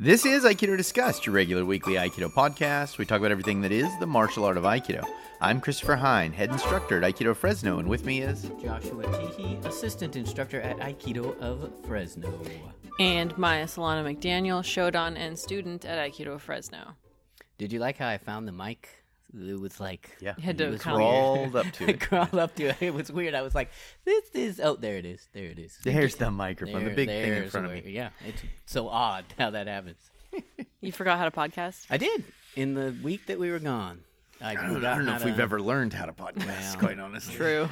This is Aikido Discussed, your regular weekly Aikido podcast. We talk about everything that is the martial art of Aikido. I'm Christopher Hine, head instructor at Aikido Fresno, and with me is Joshua Teehee, assistant instructor at Aikido of Fresno. And Maya Solana McDaniel, Shodan and student at Aikido of Fresno. Did you like how I found the mic? It was like yeah, You had to was crawled up to it. crawled up to it. It was weird. I was like, "This is oh, there it is. There it is. There's the microphone, the big thing in front of where- me. Yeah, it's so odd how that happens. You forgot how to podcast? I did in the week that we were gone. I, I don't, I don't know how if we've ever learned how to podcast, Well, quite honestly. True.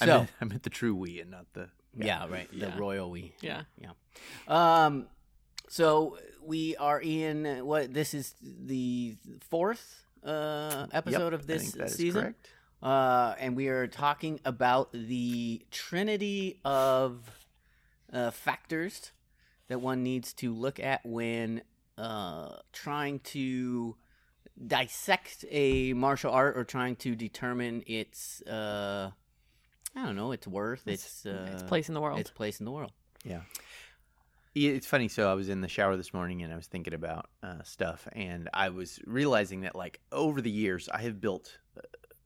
I So- meant, I meant the true we and not the. Yeah, right. Yeah. The royal we. Yeah. Yeah. Um. So we are in what? This is the fourth uh episode Yep, of this think that is season. Uh, and we are talking about the trinity of uh, factors that one needs to look at when uh, trying to dissect a martial art or trying to determine its uh, I don't know its worth, its uh, its place in the world. its place in the world. Yeah. It's funny. So I was in the shower this morning and I was thinking about uh, stuff, and I was realizing that, like, over the years, I have built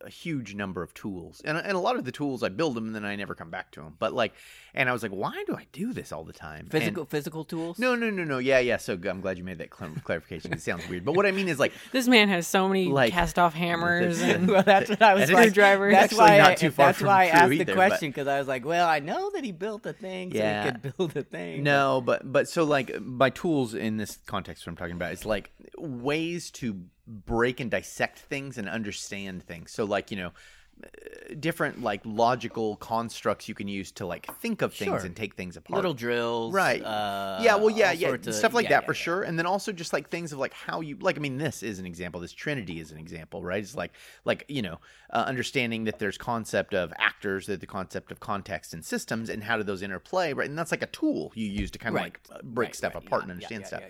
a, huge number of tools, and and a lot of the tools I build them and then I never come back to them. But like, and I was like, why do I do this all the time? And- Physical physical tools. no, no, no, no. Yeah, yeah. So I'm glad you made that clar- clarification. It sounds weird, but what I mean is like, this man has so many Like- cast off hammers and well, that's what I was That is like. screwdrivers. That's why not I, too far that's why I asked either, the question because I was like, well, I know that he built a thing, so Yeah. he could build a thing. No, but but so like by tools in this context, what I'm talking about is like ways to break and dissect things and understand things. So like you know, uh, different like logical constructs you can use to like think of things Sure. and take things apart. little drills, Right. Uh, yeah, well, yeah, yeah, of- stuff like yeah, that yeah, for yeah. sure. And then also just like things of like how you like. I mean, this is an example. This Trinity is an example, right? It's like like you know, uh, understanding that there's concept of actors, that the concept of context and systems, and how do those interplay, right? And that's like a tool you use to kind of Right. like break Right, stuff right, apart and understand stuff.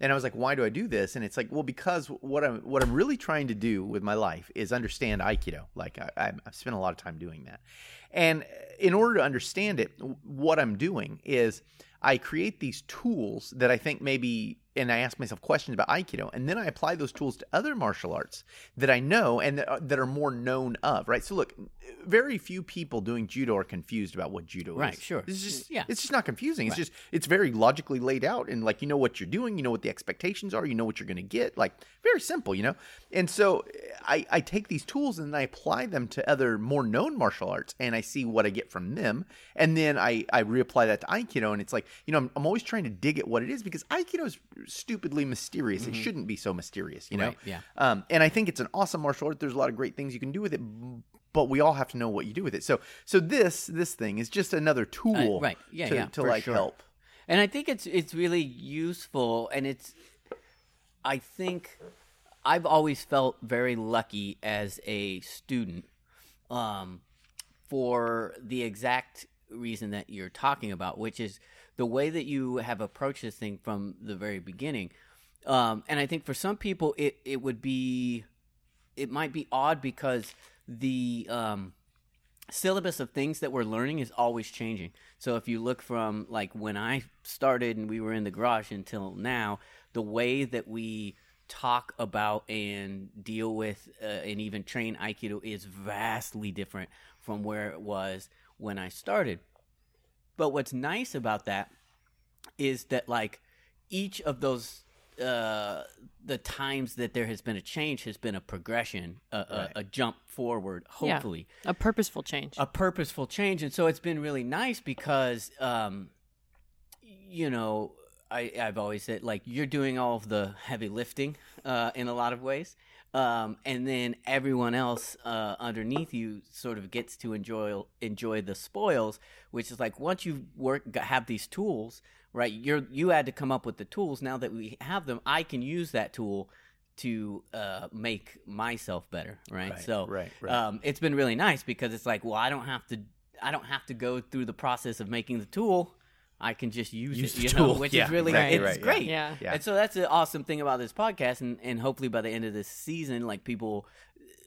And I was like, why do I do this? And it's like, well, because what I'm what I'm really trying to do with my life is understand Aikido. Like I, I- I've spent a lot of time doing that, and uh, in order to understand it, what I'm doing is I create these tools that I think maybe, and I ask myself questions about Aikido, and then I apply those tools to other martial arts that I know and that are, that are more known of. Right. So look, very few people doing judo are confused about what judo is. Right, sure. It's just Yeah. It's just not confusing. It's Right. just it's very logically laid out and like you know what you're doing, you know what the expectations are, you know what you're going to get. Like very simple, you know. And so eh, I I take these tools and I apply them to other more known martial arts and I see what I get from them, and then I I reapply that to Aikido and it's like you know I'm, I'm always trying to dig at what it is because Aikido is stupidly mysterious. It shouldn't be so mysterious, you know. Mm-hmm. Right, yeah. Um, and I think it's an awesome martial art. There's a lot of great things you can do with it, but we all have to know what you do with it. So, so this this thing is just another tool, Uh, right. Yeah, to, yeah, to like sure. help. And I think it's it's really useful, and it's. I think I've always felt very lucky as a student, um, for the exact reason that you're talking about, which is the way that you have approached this thing from the very beginning. Um, and I think for some people, it it would be, it might be odd because the um, syllabus of things that we're learning is always changing. So if you look from like when I started and we were in the garage until now, the way that we talk about and deal with uh, and even train aikido is vastly different from where it was when I started. But what's nice about that is that like each of those uh the times that there has been a change has been a progression a, Right. a, a jump forward Yeah. hopefully a purposeful change. a purposeful change and so it's been really nice because um you know I, I've always said like you're doing all of the heavy lifting uh, in a lot of ways, um, and then everyone else uh, underneath you sort of gets to enjoy enjoy the spoils, which is like once you work have these tools, right? You're you had to come up with the tools. Now that we have them, I can use that tool to uh, make myself better, right? Right, so right, right. Um, it's been really nice because it's like, well, I don't have to I don't have to go through the process of making the tool. I can just use, Use it, the you tool. know, which Yeah, is really exactly it's right, great. Yeah. Yeah. And so that's the awesome thing about this podcast, and, and hopefully by the end of this season, like people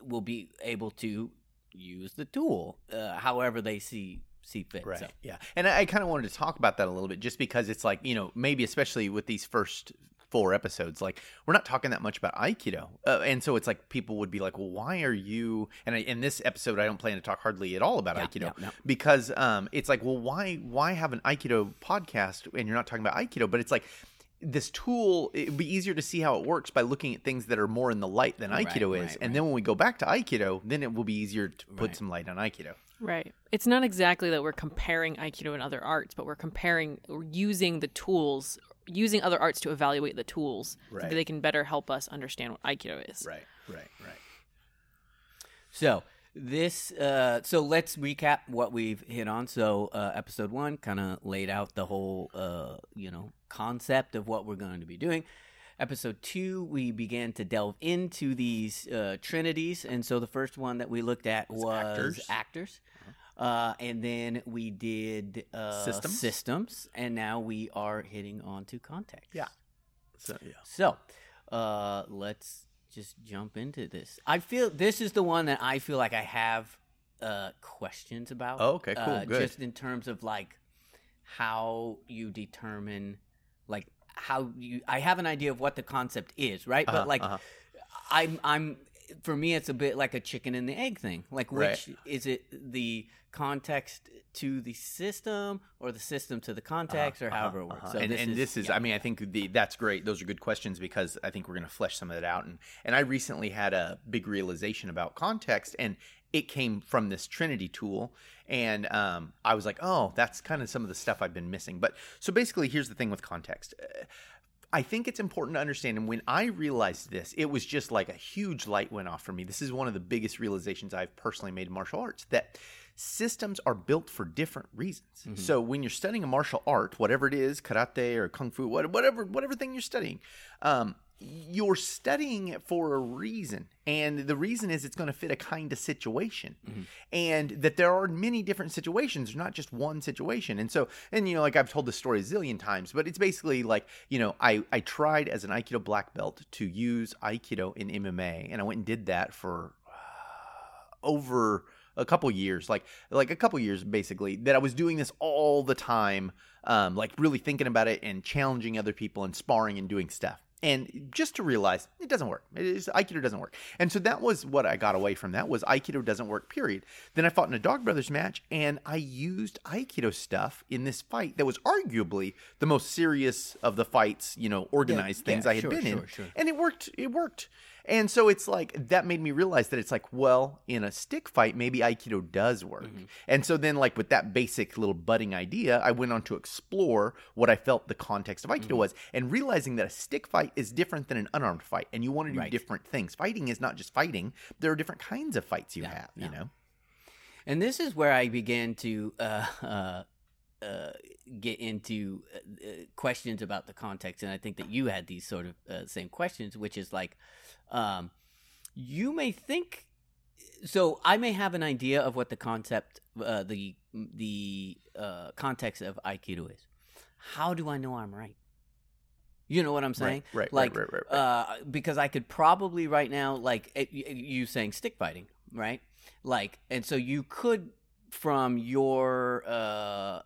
will be able to use the tool uh, however they see see fit. Right. So. Yeah. And I, I kind of wanted to talk about that a little bit just because it's like, you know, maybe especially with these first four episodes, like we're not talking that much about Aikido. Uh, and so it's like people would be like, well, why are you, and I, in this episode, I don't plan to talk hardly at all about Yeah, Aikido yeah, no. because um, it's like, well, why, why have an Aikido podcast and you're not talking about Aikido? But it's like, this tool it would be easier to see how it works by looking at things that are more in the light than Right, aikido is right, and right. then when we go back to aikido then it will be easier to put Right. some light on aikido Right. It's not exactly that we're comparing Aikido and other arts, but we're comparing we're using the tools, using other arts to evaluate the tools so that they can better help us understand what Aikido is. right right right So this, uh, so let's recap what we've hit on. So uh, episode one kind of laid out the whole, uh, you know, concept of what we're going to be doing. Episode two, we began to delve into these uh, trinities, and so the first one that we looked at was actors. actors. Uh, and then we did uh, Systems. systems, and now we are hitting on to context. Yeah. so yeah So, uh, let's just jump into this. I feel this is the one that I feel like I have uh, questions about. Oh, okay, cool, Uh, good. Just in terms of like how you determine, like how you. I have an idea of what the concept is, right? Uh-huh, but like, uh-huh. I'm, I'm. For me, it's a bit like a chicken and the egg thing. Like, which Right. is it? The context to the system, or the system to the context, or however it works. Uh-huh. So and, and this is, yeah. I mean, I think the, that's great. Those are good questions because I think we're going to flesh some of that out. And and I recently had a big realization about context, and it came from this Trinity tool. And um, I was like, oh, that's kind of some of the stuff I've been missing. But so basically, here's the thing with context. Uh, I think it's important to understand. And when I realized this, it was just like a huge light went off for me. This is one of the biggest realizations I've personally made in martial arts that systems are built for different reasons. So when you're studying a martial art, whatever it is, karate or kung fu, whatever whatever thing you're studying, um, you're studying it for a reason, and the reason is it's going to fit a kind of situation, and that there are many different situations. There's not just one situation, and so and you know, like I've told this story a zillion times, but it's basically like you know, I I tried as an Aikido black belt to use Aikido in MMA, and I went and did that for over a couple years like like a couple years basically that i was doing this all the time um like really thinking about it and challenging other people and sparring and doing stuff and just to realize it doesn't work. It is aikido doesn't work. And so that was what i got away from that was aikido doesn't work period. Then i fought in a dog brothers match and i used aikido stuff in this fight that was arguably the most serious of the fights you know organized yeah, things i had sure, been in. sure, sure. and it worked it worked and so it's like that made me realize that it's like well in a stick fight maybe aikido does work Mm-hmm. and so then like with that basic little budding idea i went on to explore what i felt the context of aikido Mm-hmm. was and realizing that a stick fight is different than an unarmed fight and you want to do Right. different things fighting is not just fighting there are different kinds of fights you Yeah, have you know And this is where I began to uh, uh, uh, get into uh, uh, questions about the context, and I think that you had these sort of uh, same questions, which is like, um, you may think. So I may have an idea of what the concept, uh, the the uh, context of Aikido is. How do I know I'm right? You know what I'm saying? right right like right right, right, right. uh because i could probably right now like it, y- you saying stick fighting right like and so you could from your uh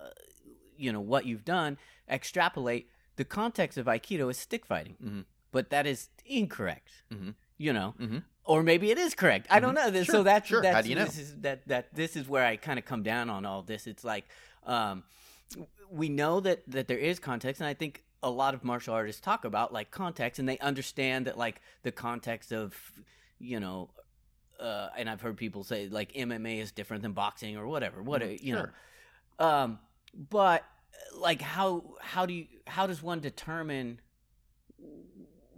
you know what you've done extrapolate the context of aikido is stick fighting Mhm. But that is incorrect Mhm. you know Mhm. or maybe it is correct i don't know This- so Sure, that's. How do you know? this is that that this is where i kind of come down on all this it's like um we know that that there is context and i think a lot of martial artists talk about like context and they understand that like the context of you know uh and i've heard people say like mma is different than boxing or whatever what Mhm, you sure. know um but like how how do you how does one determine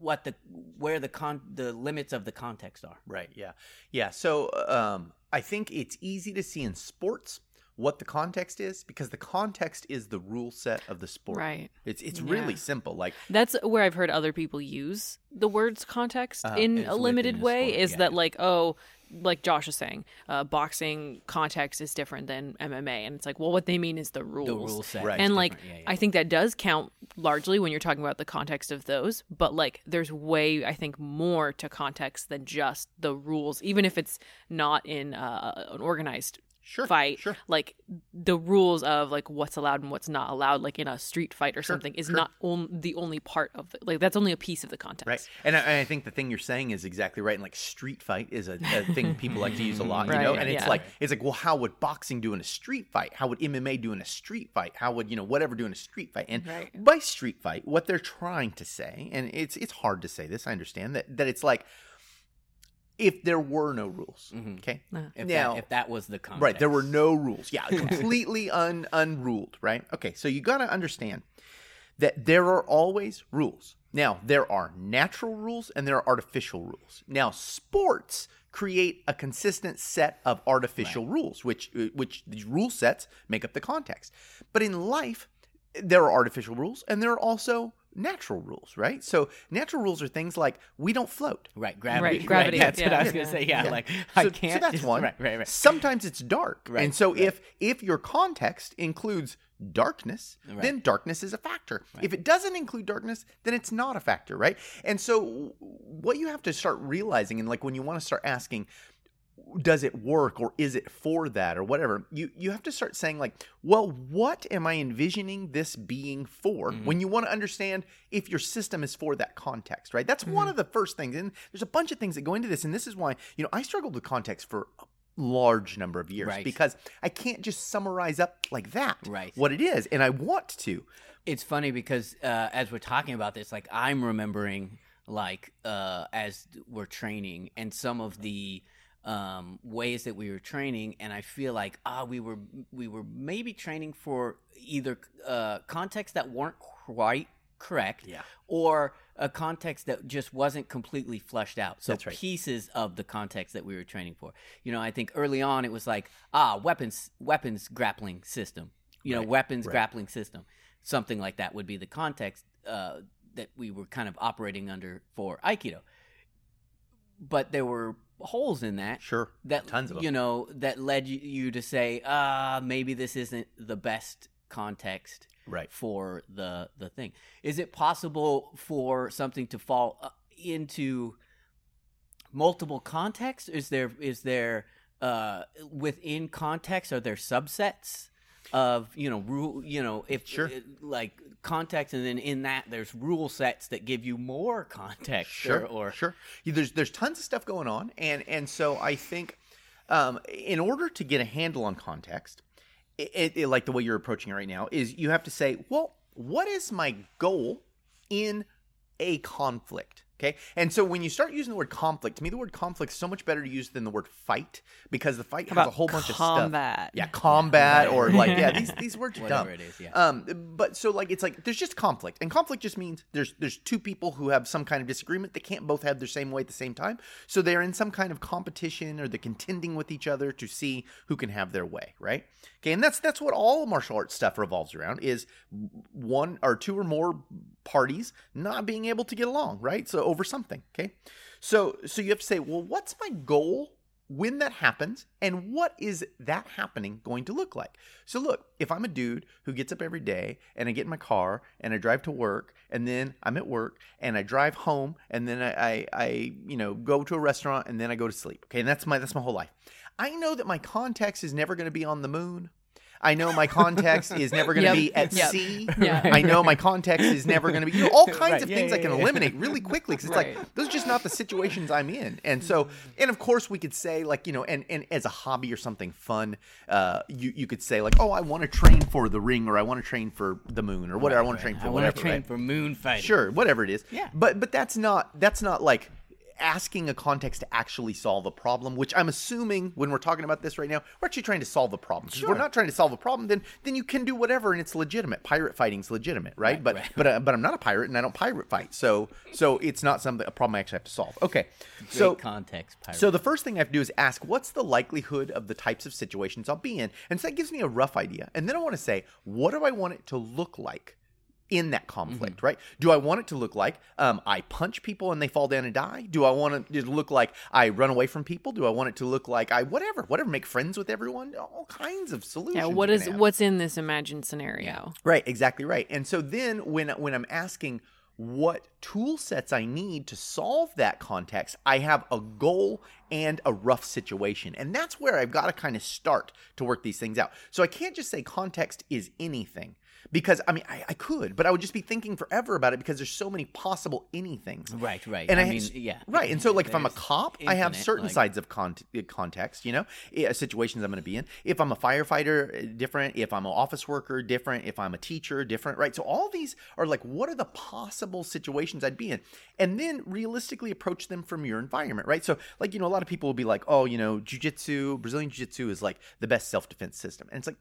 what the where the con the limits of the context are Right. Yeah. Yeah. So um, I think it's easy to see in sports what the context is because the context is the rule set of the sport. Right. It's it's Yeah. really simple. Like That's where I've heard other people use the words context Uh-huh. in a limited way. sport, Is yeah, that like, oh, like Josh is saying, uh, boxing context is different than MMA, and it's like, well, what they mean is the rules. the rule set Right. and like. Yeah, yeah. I think that does count largely when you're talking about the context of those, but like there's way I think more to context than just the rules, even if it's not in uh, an organized Sure, fight, sure. like the rules of like what's allowed and what's not allowed, like in a street fight or Sure, something, is not on- the only part of the like that's only a piece of the context. Right, and I, and I think the thing you're saying is exactly right. And like street fight is a, a thing people like to use a lot, you know. And it's yeah. like it's like, well, how would boxing do in a street fight? How would MMA do in a street fight? How would you know whatever do in a street fight? And Right. by street fight, what they're trying to say, and it's it's hard to say this. I understand that that it's like if there were no rules, Mhm. okay. If, Now- that, if that was the context. Right, there were no rules. Yeah, completely un unruled, right? Okay, so you got to understand that there are always rules. Now, there are natural rules and there are artificial rules. Now, sports create a consistent set of artificial rules, which uh, which these rule sets make up the context. But in life, there are artificial rules and there are also natural rules, right? So, natural rules are things like we don't float. Right, gravity. Right, gravity, That's what yeah. I was gonna say. Yeah, Yeah. like So, I can't. so that's just- one. Right, right, right. Sometimes it's dark, Right, and so right. if if your context includes darkness, Right. then darkness is a factor. If it doesn't include darkness, then it's not a factor, right? And so what you have to start realizing, and like when you want to start asking, does it work or is it for that or whatever you you have to start saying like well what am i envisioning this being for Mm-hmm. when you want to understand if your system is for that context right that's one of the first things and there's a bunch of things that go into this and this is why you know i struggled with context for a large number of years Right. because i can't just summarize up like that Right. what it is and i want to it's funny because uh, as we're talking about this, like I'm remembering, like uh, as we're training, and some of the um, ways that we were training, and I feel like ah, we were we were maybe training for either uh, contexts that weren't quite correct, Yeah. or a context that just wasn't completely fleshed out. So right. pieces of the context that we were training for. You know, I think early on it was like ah, weapons weapons grappling system. You know, Right, weapons right. grappling system something like that would be the context uh, that we were kind of operating under for aikido but there were holes in that sure. that tons of them you know that led you, to say ah maybe this isn't the best context right. for the the thing. Is it possible for something to fall uh, into multiple contexts? Is there is there uh within context are there subsets of you know rule you know if Sure. uh, like context and then in that there's rule sets that give you more context sure or, or sure Yeah, there's there's tons of stuff going on and and so i think um, in order to get a handle on context it, it, like the way you're approaching it right now is you have to say well what is my goal in a conflict okay and so when you start using the word conflict to me the word conflict is so much better to use than the word fight because the fight How has a whole bunch of stuff combat? yeah combat or like yeah these these words are whatever dumb it is yeah um, but so like it's like there's just conflict, and conflict just means there's there's two people who have some kind of disagreement. They can't both have their same way at the same time, so they're in some kind of competition or they're contending with each other to see who can have their way, right? Okay, and that's that's what all martial arts stuff revolves around is one or two or more parties not being able to get along, right? So over something, okay? So so you have to say, well, what's my goal when that happens and what is that happening going to look like? So look if i'm a dude who gets up every day and i get in my car and i drive to work and then i'm at work and i drive home and then i i, I you know go to a restaurant and then i go to sleep okay? And that's my that's my whole life. I know that my context is never going to be on the moon I know my context is never going to Yep. be at Yep. sea. Yeah. I know my context is never going to be. You know, all kinds Right. of Yeah, things yeah, I can yeah. eliminate really quickly because it's Right. like those are just not the situations I'm in. And so, and of course, we could say like you know, and and as a hobby or something fun, uh, you you could say like, oh, I want to train for the ring, or I want to train for the moon, or whatever. I want to train for I want to train right? for moon fighting Sure, whatever it is. Yeah. But but that's not that's not like asking a context to actually solve a problem, which I'm assuming when we're talking about this right now, we're actually trying to solve a problem. 'Cause If we're not trying to solve a problem, then then you can do whatever and it's legitimate. Pirate fighting's legitimate, right? but right. but uh, but I'm not a pirate and I don't pirate fight. So so it's not something a problem I actually have to solve. Okay. Great so context pirate. so the first thing I have to do is ask, what's the likelihood of the types of situations I'll be in? And so that gives me a rough idea. And then I want to say, what do I want it to look like in that conflict, right? Do I want it to look like um, I punch people and they fall down and die? Do I want it to look like I run away from people? Do I want it to look like I whatever, whatever, make friends with everyone? All kinds of solutions. Yeah, what is what's in this imagined scenario? Right, exactly right. And so then when when I'm asking what tool sets I need to solve that context, I have a goal and a rough situation. And that's where I've got to kind of start to work these things out. So I can't just say context is anything because I mean I, I could, but I would just be thinking forever about it because there's so many possible anythings. Right, right. And I, I mean, yeah. right. And so, like, if I'm a cop, I have certain like- sides of con- context. You know, eh, situations I'm going to be in. If I'm a firefighter, eh, different. If I'm an office worker, different. If I'm a teacher, different. Right. So all these are like, what are the possible situations I'd be in, and then realistically approach them from your environment. Right. So, like, you know, a lot of people will be like, oh, you know, jujitsu, Brazilian jiu-jitsu is like the best self defense system, and it's like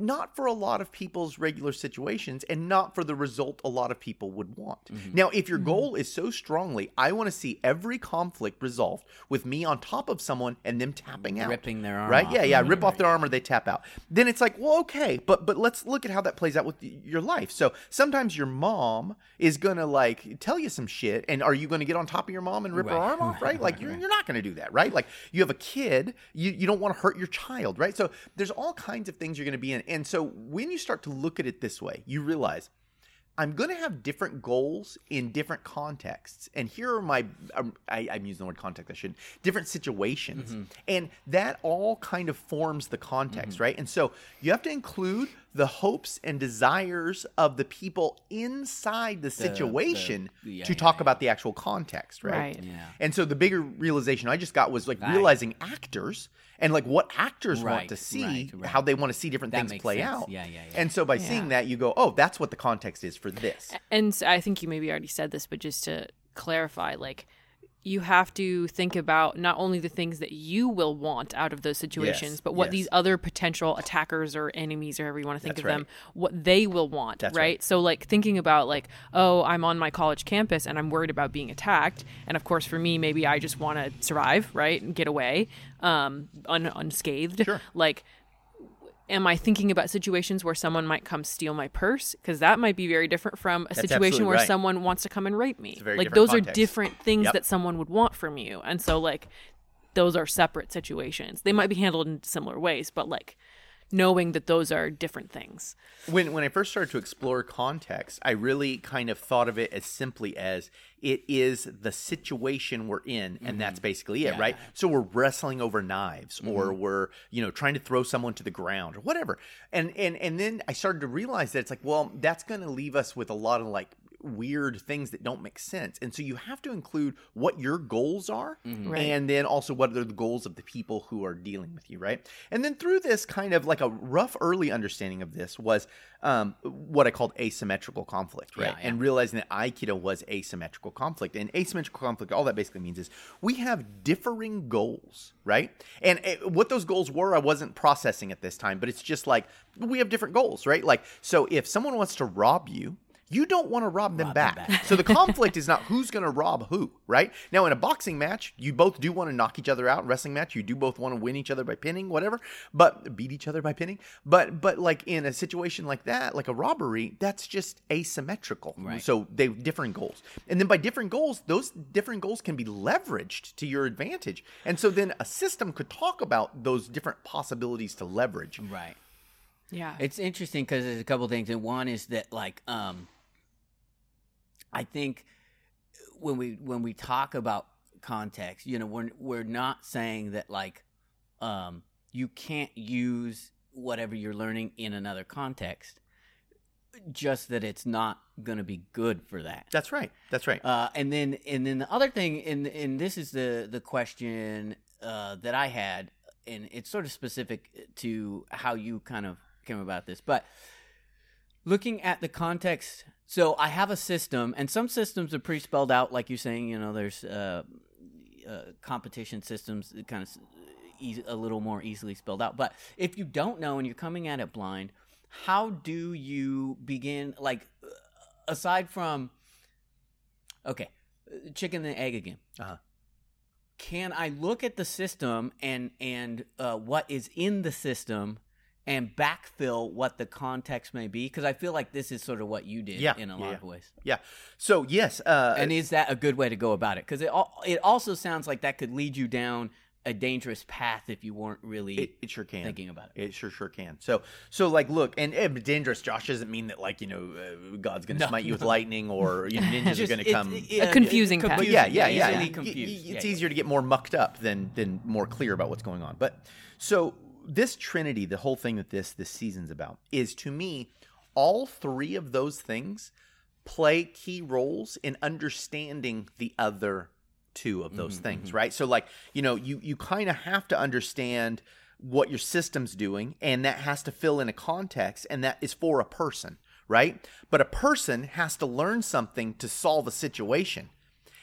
not for a lot of people's regular situations and not for the result a lot of people would want. Mm-hmm. Now, if your mm-hmm. goal is so strongly, I want to see every conflict resolved with me on top of someone and them tapping out. Ripping their arm Right? off. Yeah, yeah, rip mm-hmm. off their arm or they tap out. Then it's like, well, okay, but but let's look at how that plays out with your life. So, sometimes your mom is going to like tell you some shit and are you going to get on top of your mom and rip her arm off, right? right, Like you're, you're not going to do that, right? Like you have a kid, you, you don't want to hurt your child, right? So there's all kinds of things you're going to be in. And so when you start to look at it this way, you realize I'm going to have different goals in different contexts. And here are my, um, I, I'm using the word context, I shouldn't, different situations. Mm-hmm. And that all kind of forms the context, right? And so you have to include the hopes and desires of the people inside the situation yeah, to yeah, talk yeah. about the actual context, right? Right. Yeah. And so the bigger realization I just got was like Right. realizing actors and like what actors want to see, right, right. how they want to see different That things play sense. out. Yeah, yeah, yeah. And so by Yeah. seeing that, you go, oh, that's what the context is for this. And so I think you maybe already said this, but just to clarify, like you have to think about not only the things that you will want out of those situations, Yes, but what yes. these other potential attackers or enemies or however you want to think That's of them, what they will want, right? right. So like thinking about like, oh, I'm on my college campus and I'm worried about being attacked, and of course for me maybe I just want to survive, right, and get away, um, un- unscathed. Sure. Like am I thinking about situations where someone might come steal my purse? Because that might be very different from a That's situation where right. someone wants to come and rape me. like those are different things Yep. that someone would want from you. And so like those are separate situations. They might be handled in similar ways, but like knowing that those are different things. When when I first started to explore context, I really kind of thought of it as simply as it is the situation we're in, and mm-hmm. that's basically it, right? So we're wrestling over knives, or mm-hmm. we're you know trying to throw someone to the ground, or whatever. And and and then I started to realize that it's like, well, that's going to leave us with a lot of like weird things that don't make sense. And so you have to include what your goals are Right. and then also what are the goals of the people who are dealing with you, right? And then through this kind of like a rough early understanding of this was um, what I called asymmetrical conflict, right? Yeah, yeah. And realizing that Aikido was asymmetrical conflict. And asymmetrical conflict, all that basically means is we have differing goals, right? And eh, what those goals were, I wasn't processing at this time, but it's just like we have different goals, right? Like, so if someone wants to rob you, you don't want to rob them them back. back. so the conflict is not who's going to rob who, right? Now in a boxing match, you both do want to knock each other out. In wrestling match, you do both want to win each other by pinning, whatever, but beat each other by pinning. But but like in a situation like that, like a robbery, that's just asymmetrical. Right. So they have different goals. And then by different goals, those different goals can be leveraged to your advantage. And so then a system could talk about those different possibilities to leverage. Right. Yeah. It's interesting because there's a couple things, and one is that like um, I think when we when we talk about context, you know, we're we're not saying that like um, you can't use whatever you're learning in another context, just that it's not going to be good for that. That's right. That's right. Uh, and then and then the other thing, and and this is the the question uh, that I had, and it's sort of specific to how you kind of came about this, but looking at the context. So I have a system, and some systems are pretty spelled out, like you're saying. You know, there's uh, uh, competition systems kind of easy, a little more easily spelled out. But if you don't know and you're coming at it blind, how do you begin? Like, uh, aside from okay, chicken and egg again. Uh-huh. Can I look at the system and and uh, what is in the system and backfill what the context may be? Because I feel like this is sort of what you did Yeah, in a yeah, lot yeah. of ways. Yeah. So yes, uh, And is that a good way to go about it? Because it al- it also sounds like that could lead you down a dangerous path if you weren't really It, it sure can. thinking about it. It sure sure can. So so like look, and, and dangerous Josh doesn't mean that like you know uh, God's going to No, smite you with lightning or you know, ninjas are going to it- come. it- A confusing it- path. but yeah, yeah, yeah. easily Y- y- confused. It's Yeah, easier to get more mucked up than than more clear about what's going on. But so this Trinity, the whole thing that this this season's about, is to me all three of those things play key roles in understanding the other two of those mm-hmm, things, mm-hmm. right? So like, you know, you you kind of have to understand what your system's doing and that has to fill in a context and that is for a person, right? But a person has to learn something to solve a situation.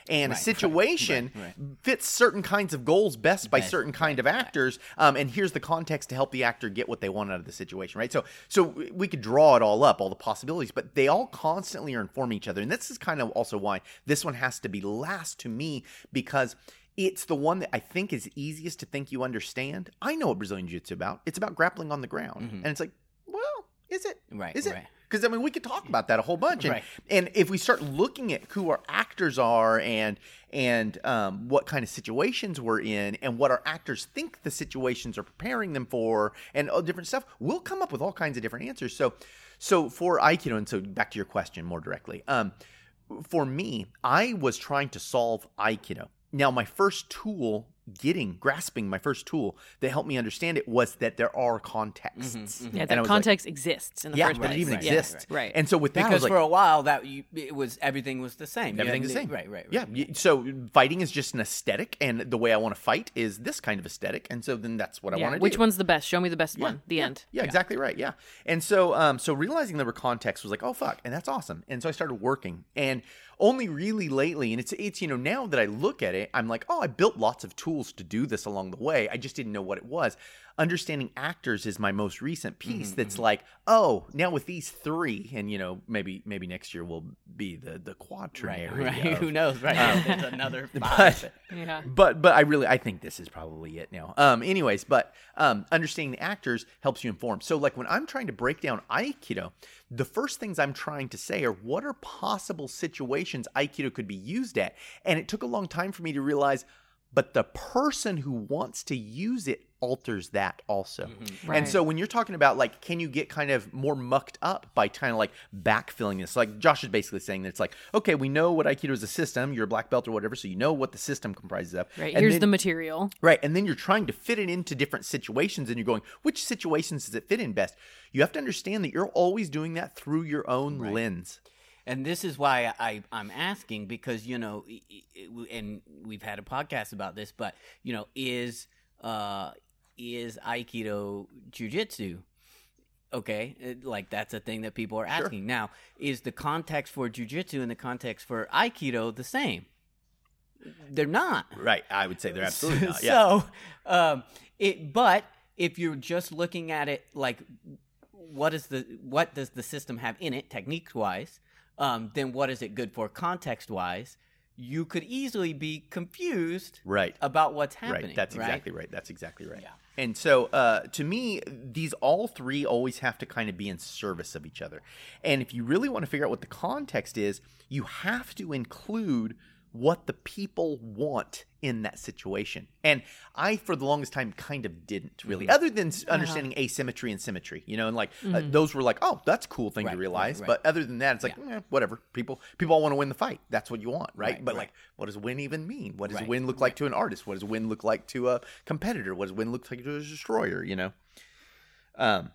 And a Right, right, situation right, right. fits certain kinds of goals best by Best, certain kind of actors um, and here's the context to help the actor get what they want out of the situation right so so we could draw it all up all the possibilities but they all constantly are informing each other and this is kind of also why this one has to be last to me because it's the one that I think is easiest to think you understand. I know what Brazilian Jiu-Jitsu about. It's about grappling on the ground. And it's like, well, is it? Mm-hmm. Right, Is it? right. Because I mean, we could talk about that a whole bunch, and, Right. and if we start looking at who our actors are and and um, what kind of situations we're in and what our actors think the situations are preparing them for and all different stuff, we'll come up with all kinds of different answers. So, so for Aikido, and so back to your question more directly, um, for me, I was trying to solve Aikido. Now, my first tool, getting, grasping my first tool that helped me understand it was that there are contexts. Yeah, And I that was like, context exists in the yeah, first that place. it even right, Yeah, exists. Right. And so with that, because like, for a while that you, it was everything was the same. You Everything's the same. Right, right, right. Yeah. So fighting is just an aesthetic, and the way I want to fight is this kind of aesthetic, and so then that's what I Yeah, want to do. Which one's the best? Show me the best one. The yeah, end. Yeah, exactly right. Yeah. And so um so realizing there were contexts was like, oh fuck, and that's awesome. And so I started working. And only really lately, and it's it's you know, now that I look at it, I'm like, oh, I built lots of tools to do this along the way. I just didn't know what it was. Understanding actors is my most recent piece that's like, oh, now with these three, and you know, maybe maybe next year will be the the Right, quaternary. right. of- Who knows? Right. Um, There's another but five. Yeah. but but I really I think this is probably it now. Um anyways, but um understanding the actors helps you inform. So like when I'm trying to break down aikido, the first things I'm trying to say are what are possible situations aikido could be used at? And it took a long time for me to realize but the person who wants to use it alters that also. Mm-hmm. And Right. so when you're talking about like, can you get kind of more mucked up by kind of like backfilling this? Like Josh is basically saying that it's like, okay, we know what Aikido is a system. You're a black belt or whatever, so you know what the system comprises of. Right. And Here's then- the material. Right. And then you're trying to fit it into different situations and you're going, which situations does it fit in best? You have to understand that you're always doing that through your own lens. And this is why I, I'm asking because you know, and we've had a podcast about this, but you know, is uh is Aikido jujitsu? Okay, it- like that's a thing that people are asking. Now, is the context for jujitsu and the context for Aikido the same? They're not. Right. I would say they're absolutely not. Yeah. So, um, it. But if you're just looking at it like, what is the what does the system have in it, technique wise? Um, then what is it good for, context wise? You could easily be confused Right. about what's happening. Right. That's right? exactly right. That's exactly right. Yeah. And so, uh, to me, these all three always have to kind of be in service of each other. And if you really want to figure out what the context is, you have to include what the people want in that situation. And I, for the longest time, kind of didn't really, Mm-hmm. other than understanding asymmetry and symmetry, you know, and like uh, those were like, oh, that's a cool thing Right, to realize. right. But other than that, it's like, eh, whatever. People, people all want to win the fight. That's what you want, right? Right, but right. like, what does win even mean? What does Right, win look like to an artist? What does win look like to a competitor? What does win look like to a destroyer? You know. Um.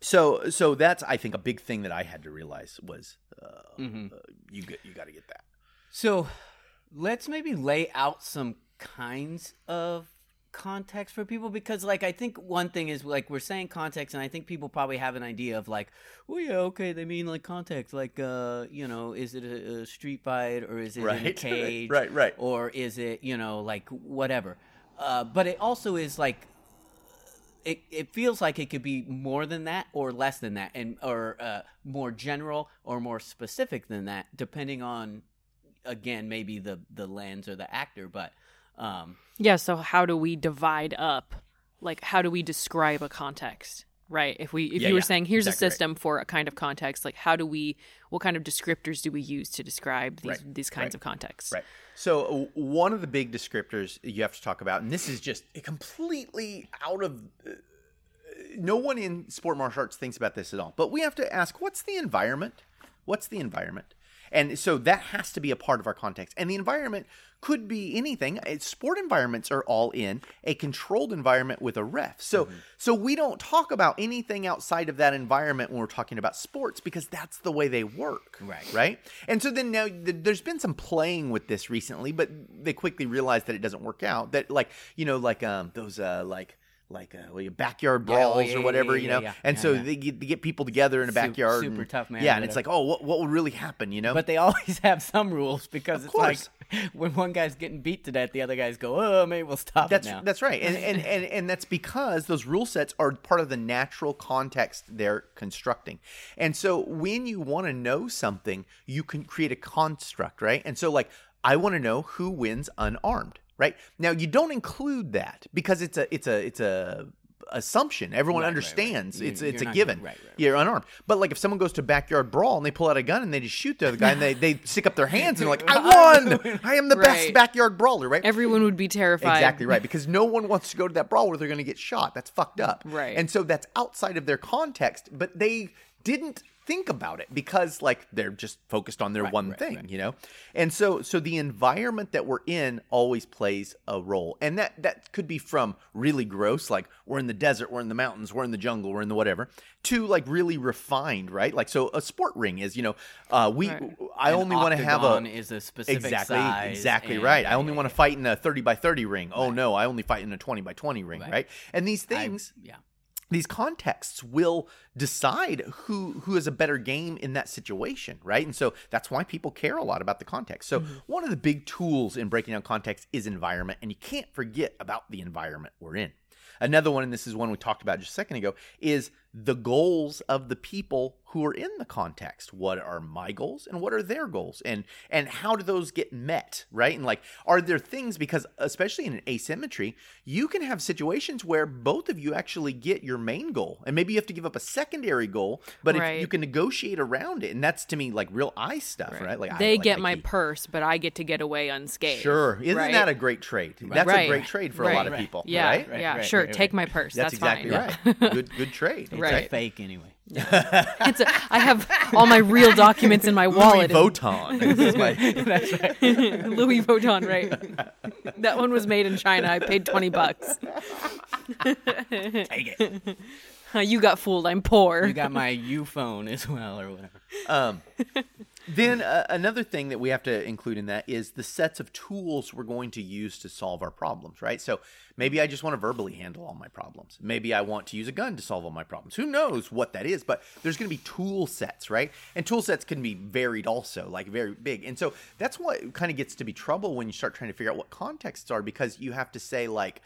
So so that's I think a big thing that I had to realize was uh, Mhm. uh, you get you got to get that. So let's maybe lay out some kinds of context for people because like I think one thing is like we're saying context and I think people probably have an idea of like oh yeah okay they mean like context like uh you know is it a, a street fight or is it in a cage right, right. or is it you know like whatever uh but it also is like it, it feels like it could be more than that or less than that and or uh, more general or more specific than that depending on again maybe the the lens or the actor but um Yeah. So how do we divide up? Like, how do we describe a context? right? If we if Yeah, you were yeah, saying here's exactly a right. system for a kind of context, like how do we what kind of descriptors do we use to describe these Right, these kinds right, of contexts? Right. So one of the big descriptors you have to talk about, and this is just completely out of. Uh, no one in sport martial arts thinks about this at all, but we have to ask, what's the environment? What's the environment? And so that has to be a part of our context. And the environment could be anything. Sport environments are all in a controlled environment with a ref. So so we don't talk about anything outside of that environment when we're talking about sports because that's the way they work. Right. Right? And so then now th- there's been some playing with this recently, but they quickly realized that it doesn't work out. That like, you know, like um those uh like like uh, well, your backyard Yeah, oh, brawls yeah, or whatever, yeah, you know. yeah. And Yeah, so yeah. they get, they get people together in a backyard, super and- tough man, Yeah, and it's like, oh, what what would really happen, you know? But they always have some rules because it's course. like when one guy's getting beat to death, the other guys go, "Oh, maybe we'll stop That's it now." that's right, and, and and and that's because those rule sets are part of the natural context they're constructing. And so when you want to know something, you can create a construct, right? And so like I want to know who wins unarmed, right? Now you don't include that because it's a it's a it's a assumption everyone Right, right, right. understands You- it's it's a not given right, right, right. you're unarmed but like if someone goes to backyard brawl and they pull out a gun and they just shoot the other guy and they, they stick up their hands and they're like i won i am the best backyard brawler right Everyone would be terrified. Exactly right, because no one wants to go to that brawl where they're going to get shot. That's fucked up. Right. And so that's outside of their context, but they didn't think about it because like they're just focused on their one right, thing, you know. And so so the environment that we're in always plays a role. And that that could be from really gross like we're in the desert, we're in the mountains, we're in the jungle, we're in the whatever, to like really refined, right? Like so a sport ring is, you know, uh we Right. I An only want to have a octagon is a specific exactly size exactly and- right i only yeah, want to fight in a 30 by 30 ring oh no i only fight in a 20 by 20 ring right, Right. and these I- things yeah. These contexts will decide who who is a better game in that situation right? And so that's why people care a lot about the context. So mm-hmm. one of the big tools in breaking down context is environment and you can't forget about the environment we're in. Another one and this is one we talked about just a second ago is the goals of the people who are in the context what are my goals and what are their goals and and how do those get met right and like are there things because especially in an asymmetry you can have situations where both of you actually get your main goal and maybe you have to give up a secondary goal but if you can negotiate around it and that's to me like real eye stuff right, like I they like get my Nike. purse, but I get to get away unscathed. Sure, isn't right? that a great trade? That's a great trade for a lot of Right. people, Yeah, right? yeah, right, sure. right, Take my purse. That's, That's, exactly fine. right. good, good trade. It's Right. a fake anyway. It's a, I have all my real documents in my Louis wallet. and- Vuitton. This is my- Louis Vuitton, right? that one was made in China. I paid twenty bucks. Take it. You got fooled. I'm poor. You got my U phone as well, or whatever. Um, then uh, another thing that we have to include in that is the sets of tools we're going to use to solve our problems, right? So maybe I just want to verbally handle all my problems. Maybe I want to use a gun to solve all my problems. Who knows what that is? But there's going to be tool sets, right? And tool sets can be varied also, like very big. And so that's what kind of gets to be trouble when you start trying to figure out what contexts are because you have to say like.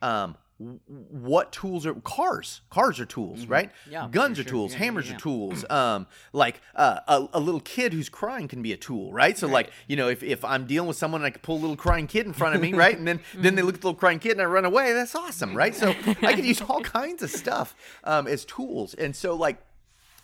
Um, what tools are cars? Cars are tools, right? Mm-hmm. Yeah, Guns are sure. tools. Yeah, yeah, hammers yeah. are tools. Um, like uh, a, a little kid who's crying can be a tool, right? So like you know, if, if I'm dealing with someone, and I can pull a little crying kid in front of me, right? And then then they look at the little crying kid and I run away. That's awesome, right? So I can use all kinds of stuff um, as tools, and so like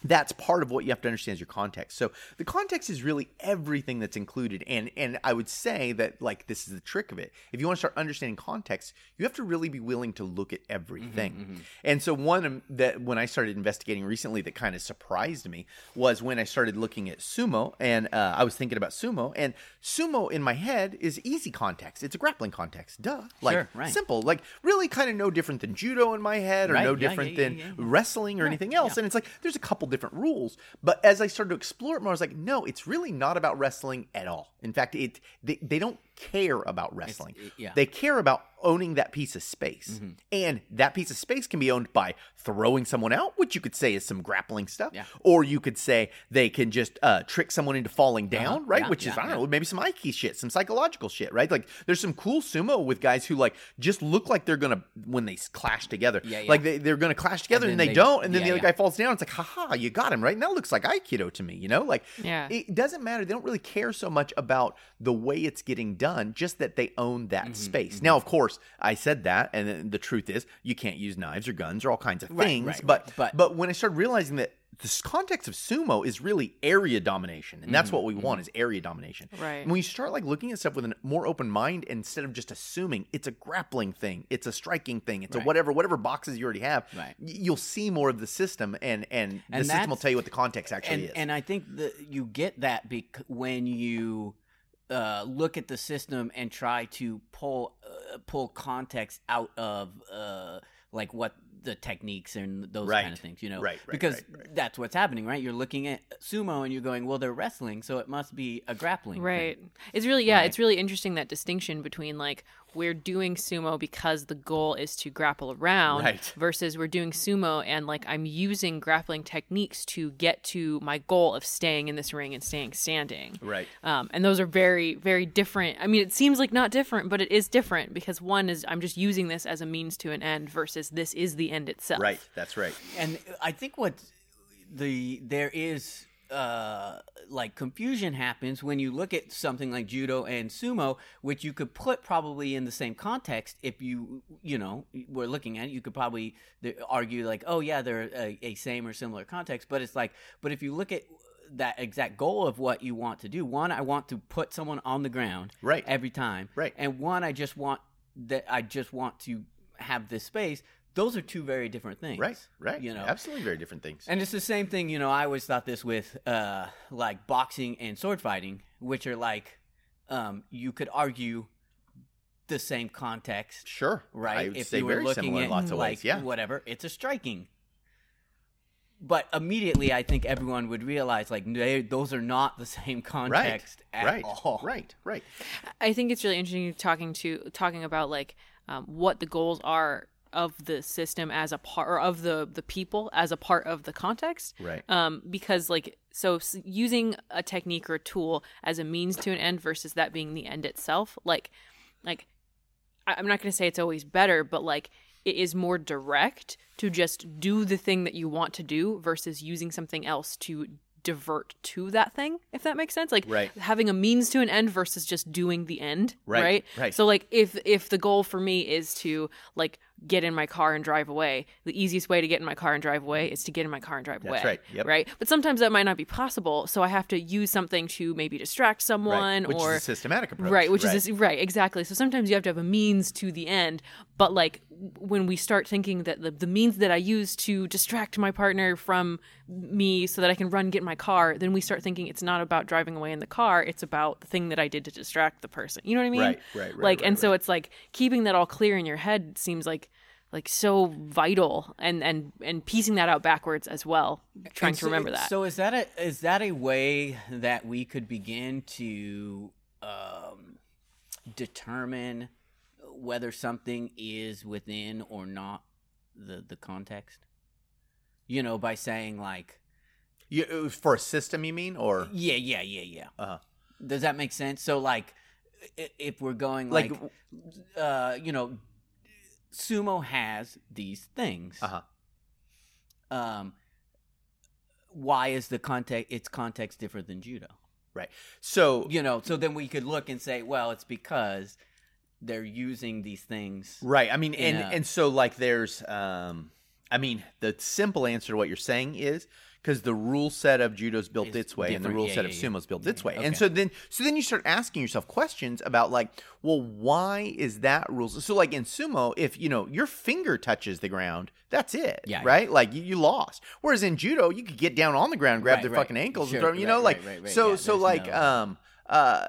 that's part of what you have to understand is your context. So the context is really everything that's included. And and I would say that like this is the trick of it. If you want to start understanding context, you have to really be willing to look at everything. And so one that when I started investigating recently that kind of surprised me was when I started looking at sumo and uh, I was thinking about sumo and sumo in my head is easy context. It's a grappling context. Duh. Like Sure, right. simple. Like really kind of no different than judo in my head or Right, no yeah, different yeah, yeah, than wrestling or anything else. And it's like there's a couple different rules. But as I started to explore it more, I was like, no, it's really not about wrestling at all. In fact, it they, they don't care about wrestling. yeah. They care about owning that piece of space. Mm-hmm. And that piece of space can be owned by throwing someone out, which you could say is some grappling stuff. Yeah. Or you could say they can just uh, trick someone into falling down, right? Yeah, which is, I don't yeah. know, maybe some aiki shit, some psychological shit, right? Like there's some cool sumo with guys who like just look like they're gonna when they clash together. Yeah, yeah. Like they, they're gonna clash together and, then they, they- don't, and then yeah, the other yeah. guy falls down. It's like, haha, you got him, right? And that looks like Aikido to me, you know? Like Yeah. it doesn't matter. They don't really care so much about the way it's getting done. just that they own that Mm-hmm, space. Mm-hmm. Now, of course, I said that, and the truth is, you can't use knives or guns or all kinds of Right, things. right, but, right. But- but when I started realizing that this context of sumo is really area domination, and that's mm-hmm, what we want mm-hmm. is area domination. Right. When you start like looking at stuff with a more open mind instead of just assuming it's a grappling thing, it's a striking thing, it's a whatever whatever boxes you already have, Right. y- you'll see more of the system, and and, the system will tell you what the context actually and is. and I think that you get that bec- when you uh, look at the system and try to pull uh, pull context out of uh, like what the techniques and those kind of things, you know, Right, right, because right, right. that's what's happening, right? You're looking at sumo and you're going, well, they're wrestling, so it must be a grappling, thing. Right. It's really yeah, Right. it's really interesting that distinction between like we're doing sumo because the goal is to grapple around Right. versus we're doing sumo and like I'm using grappling techniques to get to my goal of staying in this ring and staying standing. right. Um, and those are very, very different. I mean, it seems like not different, but it is different because one is I'm just using this as a means to an end versus this is the end itself. Right. That's right. and I think what the there is uh like confusion happens when you look at something like judo and sumo which you could put probably in the same context if you you know were looking at it you could probably argue like oh yeah they're a, a same or similar context but it's like but if you look at that exact goal of what you want to do one i want to put someone on the ground Right. every time Right. and one i just want that i just want to have this space those are two very different things Right. Right. you know absolutely very different things. and it's the same thing, you know. I always thought this with uh, like boxing and sword fighting, which are like um, you could argue the same context, sure. right? I would if say you were very looking similar at in lots of like ways. Yeah. whatever, it's a striking. But immediately, I think everyone would realize like they, those are not the same Right. context at right. all. Right. Right. I think it's really interesting talking to talking about like um, what the goals are of the system as a part or of the the people as a part of the context Right. um because like so using a technique or a tool as a means to an end versus that being the end itself like like i'm not going to say it's always better but like it is more direct to just do the thing that you want to do versus using something else to divert to that thing if that makes sense like Right. having a means to an end versus just doing the end Right, right right. so like if if the goal for me is to like get in my car and drive away the easiest way to get in my car and drive away is to get in my car and drive away right, yep. right but sometimes that might not be possible so i have to use something to maybe distract someone right. Which or is systematic approach. right which is this, right exactly so sometimes you have to have a means to the end but like when we start thinking that the, the means that i use to distract my partner from me so that i can run get in my car then we start thinking it's not about driving away in the car it's about the thing that i did to distract the person you know what i mean Right, right, right, like right, and so it's like keeping that all clear in your head seems like like so vital and and and piecing that out backwards as well trying And to remember that So is that a is that a way that we could begin to um, determine whether something is within or not the the context? You know, by saying like, You, for a system, you mean, or yeah, yeah, yeah, yeah. uh, Does that make sense? So like, if we're going like, like, uh, you know, sumo has these things. uh huh. Um, why is the context its context different than judo? Right. So you know so then we could look and say well it's because they're using these things Right. I mean, and a- and so like there's, um, I mean, the simple answer to what you're saying is because the rule set of judo's built Is its way, and the rule Yeah, set yeah, of sumo's built its way, Okay. and so then so then you start asking yourself questions about like, well, why is that rule? So like in sumo, if you know your finger touches the ground, that's it, Yeah, right? Like you, you lost. Whereas in judo, you could get down on the ground, grab Right, their right. fucking ankles, Sure, and throw. You right, know, like so so like no- um uh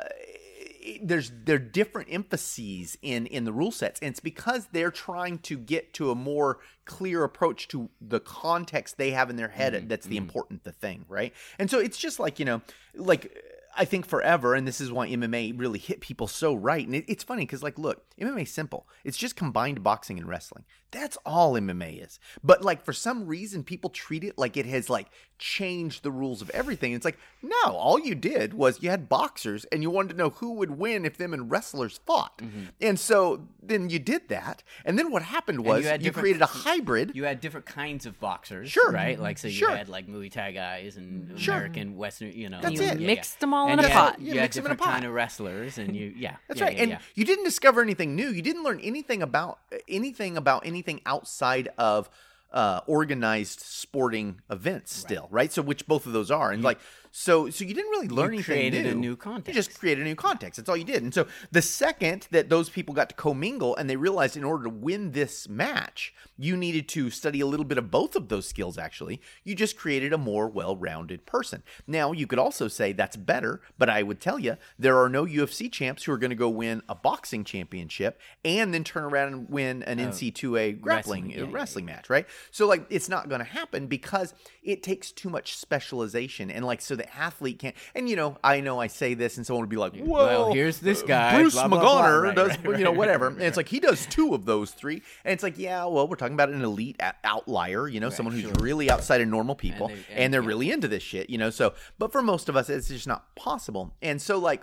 there's there are different emphases in in the rule sets and it's because they're trying to get to a more clear approach to the context they have in their head Mm-hmm, that's the important the thing right and so it's just like you know like I think forever, and this is why MMA really hit people so right. And it, it's funny because, like, look, MMA is simple. It's just combined boxing and wrestling. That's all MMA is. But like, for some reason, people treat it like it has like changed the rules of everything. It's like, no, all you did was you had boxers, and you wanted to know who would win if them and wrestlers fought. And so then you did that, and then what happened was Mm-hmm. you you, created a hybrid. you had different kinds of boxers Sure. right like so you Sure. had like muay thai guys and Sure. american western you know That's you- it. mixed them all all and in a pot. Had, You you, mix had 'em in a different kind pot. of wrestlers, and you yeah. That's yeah, right. yeah, and yeah. you didn't discover anything new. You didn't learn anything about anything about anything outside of uh, organized sporting events still, right. So which both of those are. And like so so you didn't really learn anything created a new. new You just created a new context. That's all you did. And so the second that those people got to commingle and they realized in order to win this match, you needed to study a little bit of both of those skills actually. You just created a more well-rounded person. Now, you could also say that's better, but I would tell you there are no UFC champs who are going to go win a boxing championship and then turn around and win an NCAA grappling wrestling, yeah, yeah, wrestling match, right? So like it's not going to happen because it takes too much specialization and like so the athlete can't. And you know, I know I say this and someone would be like, "Whoa, Well, here's this uh, guy, Bruce blah, blah, blah." McGonner Right, does right, you know whatever." right, and it's like he does two of those three, and it's like, yeah, well, we're talking about an elite outlier, you know, someone who's sure. really outside of normal people, and, they- and- they're yeah. really into this shit, you know. So, but for most of us, it's just not possible, and so like.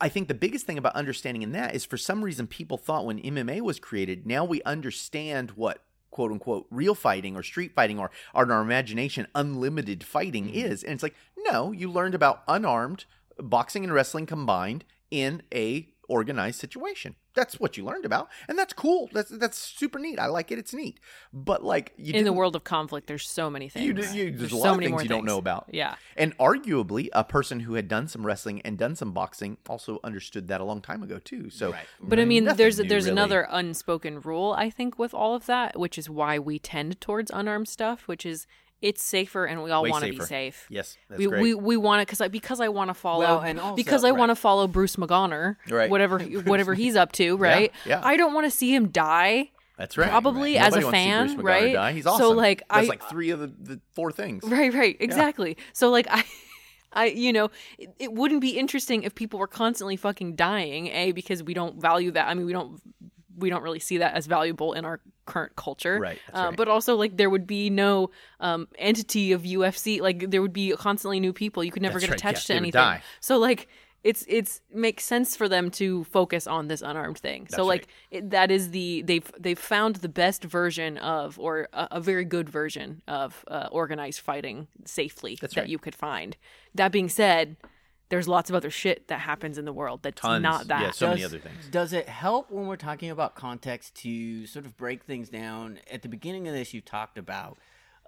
I think the biggest thing about understanding in that is for some reason people thought when MMA was created, now we understand what quote unquote real fighting or street fighting or, or in our imagination unlimited fighting mm-hmm. is. And it's like, no, you learned about unarmed boxing and wrestling combined in a organized situation. That's what you learned about. And that's cool. That's that's super neat. I like it. It's neat. But like you In the world of conflict, there's so many things. you, you, there's, There's a lot so of many things more you don't things. know about. Yeah. And arguably, a person who had done some wrestling and done some boxing also understood that a long time ago too. So, Right. But I mm, mean, there's new, there's really. another unspoken rule I think with all of that, which is why we tend towards unarmed stuff, which is it's safer and we all want to be safe. yes, that's we, great. we we want to because I because I want to follow Well, and also- because I right. want to follow Bruce McGonner, Right. whatever whatever he's up to, right? yeah. I don't want to see him die. that's right. probably right. as a Nobody wants to see fan, Bruce right? Die. He's So, like, Does I- like three of the, the four things. Right, right, exactly. So like I I you know, it, it wouldn't be interesting if people were constantly fucking dying, A because we don't value that. I mean, we don't we don't really see that as valuable in our current culture. Right, Uh, right. But also, like, there would be no um, entity of UFC. Like, there would be constantly new people. You could never That's get right, attached yeah, to anything. So, like, it's it's makes sense for them to focus on this unarmed thing. so, That's like, it, that is the they've they've found the best version of, or a, a very good version of uh, organized fighting safely That's that right. you could find. That being said, there's lots of other shit that happens in the world that's Tons. not that. Yeah, so many other things. Does it help when we're talking about context to sort of break things down? At the beginning of this, you talked about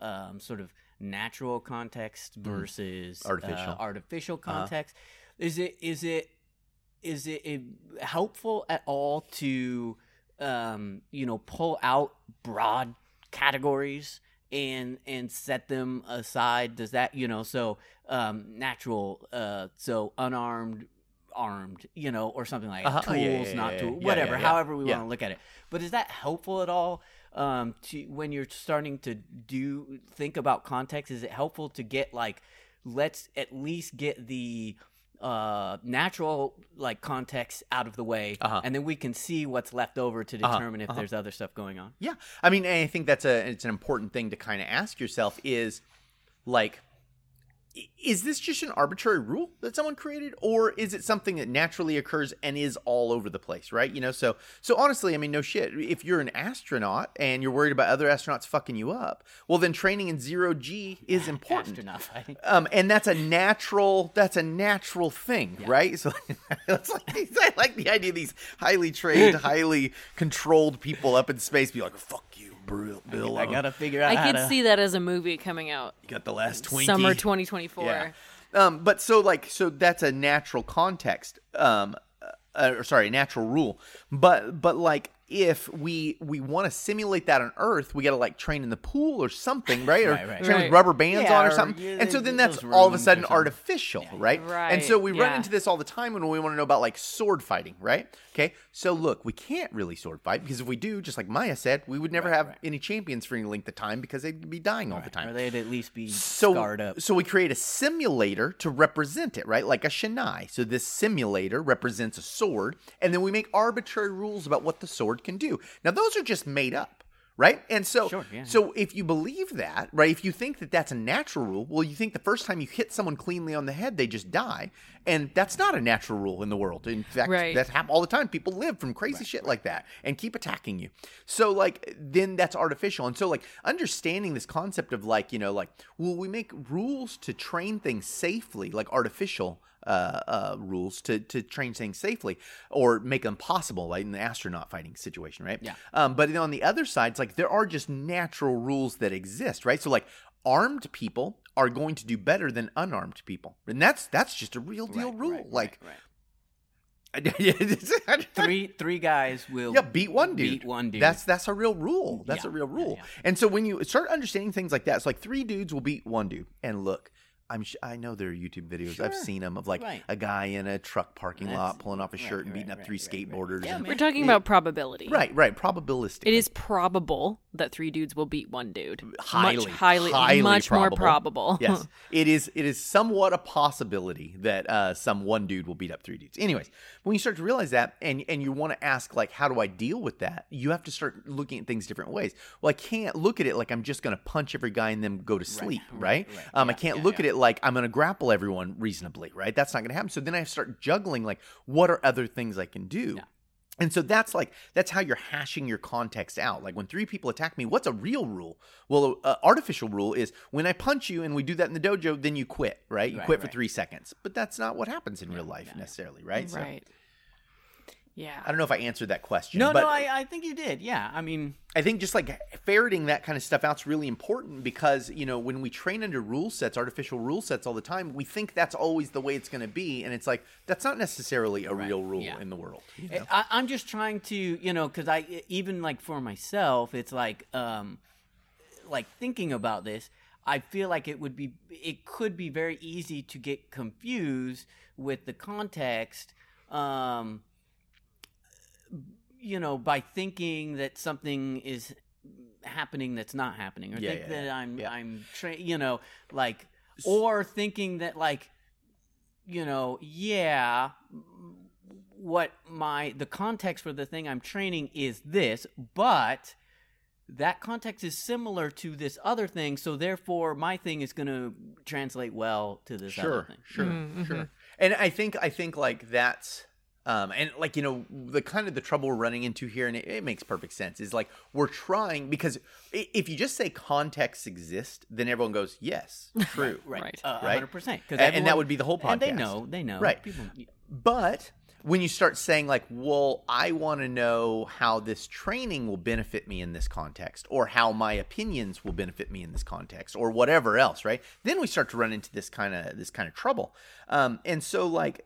um, sort of natural context versus Mm-hmm. Artificial. Uh-huh. uh, artificial context. Is it is it is it, it helpful at all to um, you know pull out broad categories and and set them aside? Does that you know so um, natural uh, so unarmed armed you know or something like that. Uh-huh. Oh, tools yeah, yeah, not yeah, tools whatever however we want to look at it but is that helpful at all um, to when you're starting to do think about context is it helpful to get like let's at least get the uh natural like context out of the way Uh-huh. and then we can see what's left over to Uh-huh, determine if uh-huh. there's other stuff going on Yeah, I mean, I think that's a it's an important thing to kind of ask yourself is like, is this just an arbitrary rule that someone created, or is it something that naturally occurs and is all over the place, right? You know, so so honestly, I mean, no shit. If you're an astronaut and you're worried about other astronauts fucking you up, well, then training in zero g is important. astronaut fighting. Um, and that's a natural that's a natural thing, right? So it's like I like the idea of these highly trained, highly controlled people up in space be like, "Fuck Bill." Bill i uh, gotta figure out I how could to- see that as a movie coming out you got the last Twinkie. summer 2024. Yeah. Um, but so like so that's a natural context. Um, uh, or sorry, a natural rule. But but like if we we want to simulate that on Earth, we got to like train in the pool or something, right? Or Right, right. train Right. with rubber bands Yeah, on or or, something. yeah, and so then that's all of a sudden something. artificial, right? Right, And so we run into this all the time when we want to know about like sword fighting, right? Okay, so look, we can't really sword fight because if we do, just like Maya said, we would never have right. any champions for any length of time because they'd be dying all the time or they'd at least be so scarred up so we create a simulator to represent it right like a shinai so this simulator represents a sword and then we make arbitrary rules about what the sword can do now those are just made up right? And so, Sure, yeah. so if you believe that, right, if you think that that's a natural rule, well, you think the first time you hit someone cleanly on the head, they just die, and that's not a natural rule in the world. In fact, Right. that happens all the time. People live from crazy shit like that and keep attacking you. So, like, then that's artificial. And so, like, understanding this concept of like, you know, like, well, we make rules to train things safely, like artificial uh, uh, rules to to train things safely or make them possible, like in the astronaut fighting situation, right? Yeah. Um, but then on the other side, it's like there are just natural rules that exist, right? So like armed people are going to do better than unarmed people, and that's that's just a real deal Right, rule. right, like, right. three three guys will yeah, beat one dude. beat one dude. That's that's a real rule. That's Yeah, a real yeah, rule. yeah. And so when you start understanding things like that, it's like three dudes will beat one dude. And look, I'm sh- I know there are YouTube videos. I've seen them of like Right. a guy in a truck parking That's- lot pulling off his right, shirt and right, beating up right, three right, right. skateboarders. Yeah, and- We're talking about probability. right, right, probabilistic. It is probable that three dudes will beat one dude. highly, much, highly, highly much more probable. probable. yes, it is. It is somewhat a possibility that uh, some one dude will beat up three dudes. Anyways, when you start to realize that, and and you want to ask like, how do I deal with that? You have to start looking at things different ways. Well, I can't look at it like I'm just going to punch every guy and then go to sleep, right? right, right. Um, I can't yeah, look yeah. at it like I'm going to grapple everyone reasonably, right? That's not going to happen. So then I start juggling like, what are other things I can do? Yeah. And so that's like that's how you're hashing your context out. Like when three people attack me, what's a real rule? Well, uh, artificial rule is when I punch you and we do that in the dojo, then you quit, right? You Right, quit for three seconds. But that's not what happens in real life necessarily, right? So, right. Yeah. I don't know if I answered that question. no, but no, I, I think you did. Yeah, I mean, I think just like ferreting that kind of stuff out's really important because you know when we train under rule sets, artificial rule sets all the time, we think that's always the way it's going to be, and it's like that's not necessarily a real rule yeah. in the world. you know? I, I'm just trying to, you know, because I even like for myself, it's like, um, like thinking about this. I feel like it would be, it could be very easy to get confused with the context, um, you know, by thinking that something is happening that's not happening, or Yeah, think yeah, that yeah. I'm, Yeah. I'm, tra- you know, like, or thinking that like, you know, yeah, what my the context for the thing I'm training is this, but that context is similar to this other thing, so therefore my thing is going to translate well to this other sure thing. sure Mhm, sure and i think i think like that's um and like you know the kind of the trouble we're running into here and it, it makes perfect sense is like we're trying because if you just say contexts exist then everyone goes yes true Right, Right. uh, Right? 100%. And- and that would be the whole podcast. And they know, they know. Right. People, But when you start saying like, well, I want to know how this training will benefit me in this context, or how my opinions will benefit me in this context, or whatever else, right? Then we start to run into this kind of this kind of trouble. Um, and so like,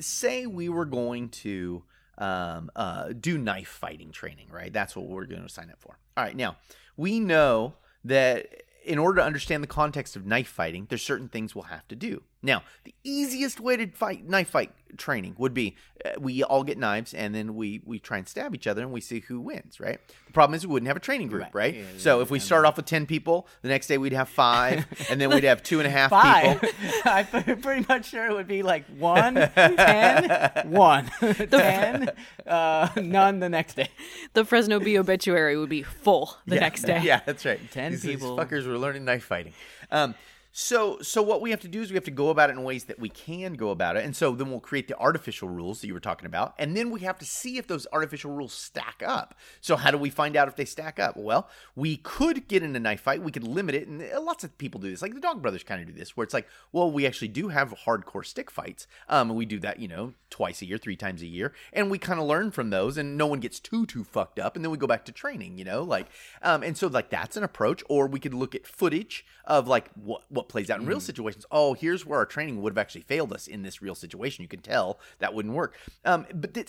say we were going to um, uh, do knife fighting training, right? That's what we're going to sign up for. All right, now we know that in order to understand the context of knife fighting, there's certain things we'll have to do. Now, the easiest way to fight knife fight training would be uh, we all get knives and then we we try and stab each other and we see who wins, right? The problem is we wouldn't have a training group, Right. right? Yeah, so yeah, if we yeah. start off with ten people, the next day we'd have five, and then we'd have two and a half Five. people. I'm pretty much sure it would be like one, ten, one, ten, uh, none the next day. The Fresno Bee obituary would be full the Yeah, next day. Yeah, that's right. 10 these, these people. fuckers were learning knife fighting. Um, so so what we have to do is we have to go about it in ways that we can go about it, and so then we'll create the artificial rules that you were talking about, and then we have to see if those artificial rules stack up. So how do we find out if they stack up? Well, we could get in a knife fight, we could limit it, and uh, lots of people do this. Like the Dog Brothers kind of do this, where it's like, well, we actually do have hardcore stick fights, um, and we do that, you know, twice a year, three times a year, and we kind of learn from those, and no one gets too too fucked up, and then we go back to training, you know, like, um, and so like that's an approach, or we could look at footage of like what what plays out in real situations. Oh, here's where our training would have actually failed us in this real situation. You can tell that wouldn't work. Um, but uh,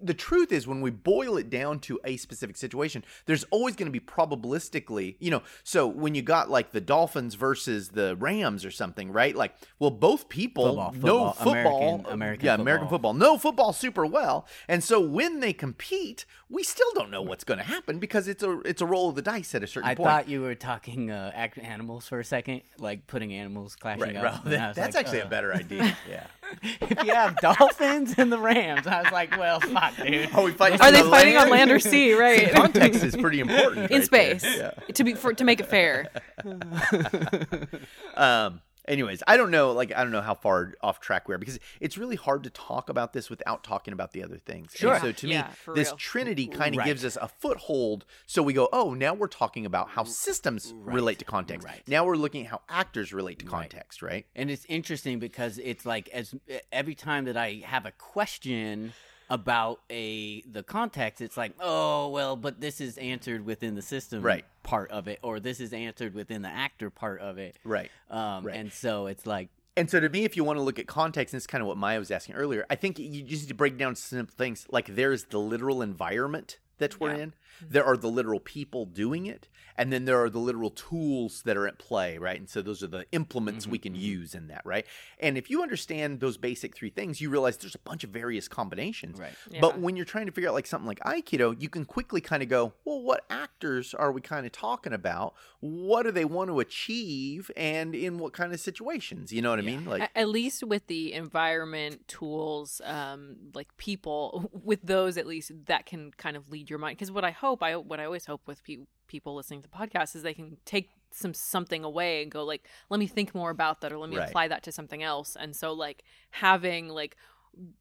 the truth is, when we boil it down to a specific situation, there's always going to be probabilistically, you know. So when you got like the Dolphins versus the Rams or something, right? Like, well, both people Football, know football, football, American- American yeah, American football. football, know football super well, and so when they compete, we still don't know what's going to happen because it's a it's a roll of the dice at a certain I point. I thought you were talking uh, animals for a second, like putting animals clashing Right, up. That- that's like, actually uh, a better idea. yeah. if you have dolphins and the Rams, I was like, well, fuck, dude. Are we fighting? Are they the fighting on land? land or sea? Right. Context is pretty important. in right space Yeah. to be for to make it fair. um anyways i don't know like i don't know how far off track we are because it's really hard to talk about this without talking about the other things And Sure. so to Yeah, me this real. trinity kind of Right. gives us a foothold so we go oh now we're talking about how systems relate to context Right. now we're looking at how actors relate to Right. context right And it's interesting because it's like as every time that I have a question about a the context, it's like, oh well, but this is answered within the system Right. part of it, or this is answered within the actor part of it. right Um, Right. And so it's like, And so to me, if you want to look at context, and is kind of what Maya was asking earlier, I think you just need to break down simple things. Like there's the literal environment that we're Yeah. in. Mm-hmm. There are the literal people doing it, and then there are the literal tools that are at play, right? And so those are the implements mm-hmm, we can mm-hmm. use in that, right? And if you understand those basic three things, you realize there's a bunch of various combinations. right. Yeah. But when you're trying to figure out like something like Aikido, you can quickly kind of go, well, what actors are we kind of talking about? What do they want to achieve, and in what kind of situations? You know what I mean? Like, at least with the environment tools um like people with those at least that can kind of lead your mind because what i hope i what i always hope with pe- people listening to podcasts is they can take some something away and go like let me think more about that or let me Right. apply that to something else and so like having like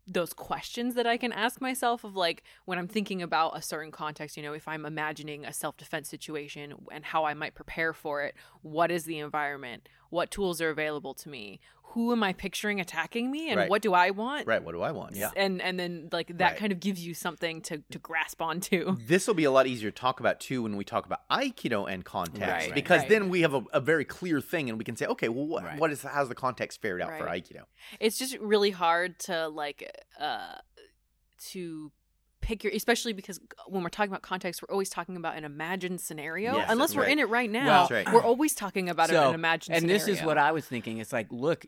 those questions that I can ask myself of like when I'm thinking about a certain context, you know, if I'm imagining a self defense situation and how I might prepare for it, what is the environment? What tools are available to me? Who am I picturing attacking me and Right. what do I want? right, what do I want? Yeah. And and then like that Right. kind of gives you something to to grasp onto. This will be a lot easier to talk about too when we talk about Aikido and context, Right. because then we have a, a very clear thing, and we can say, okay, well, what, what is how's the context fared out for Aikido? It's just really hard to like uh to pick your especially because when we're talking about context we're always talking about an imagined scenario Yes, unless we're right. in it right now Well, That's right. we're always talking about so, an imagined and scenario this is what I was thinking. It's like, look,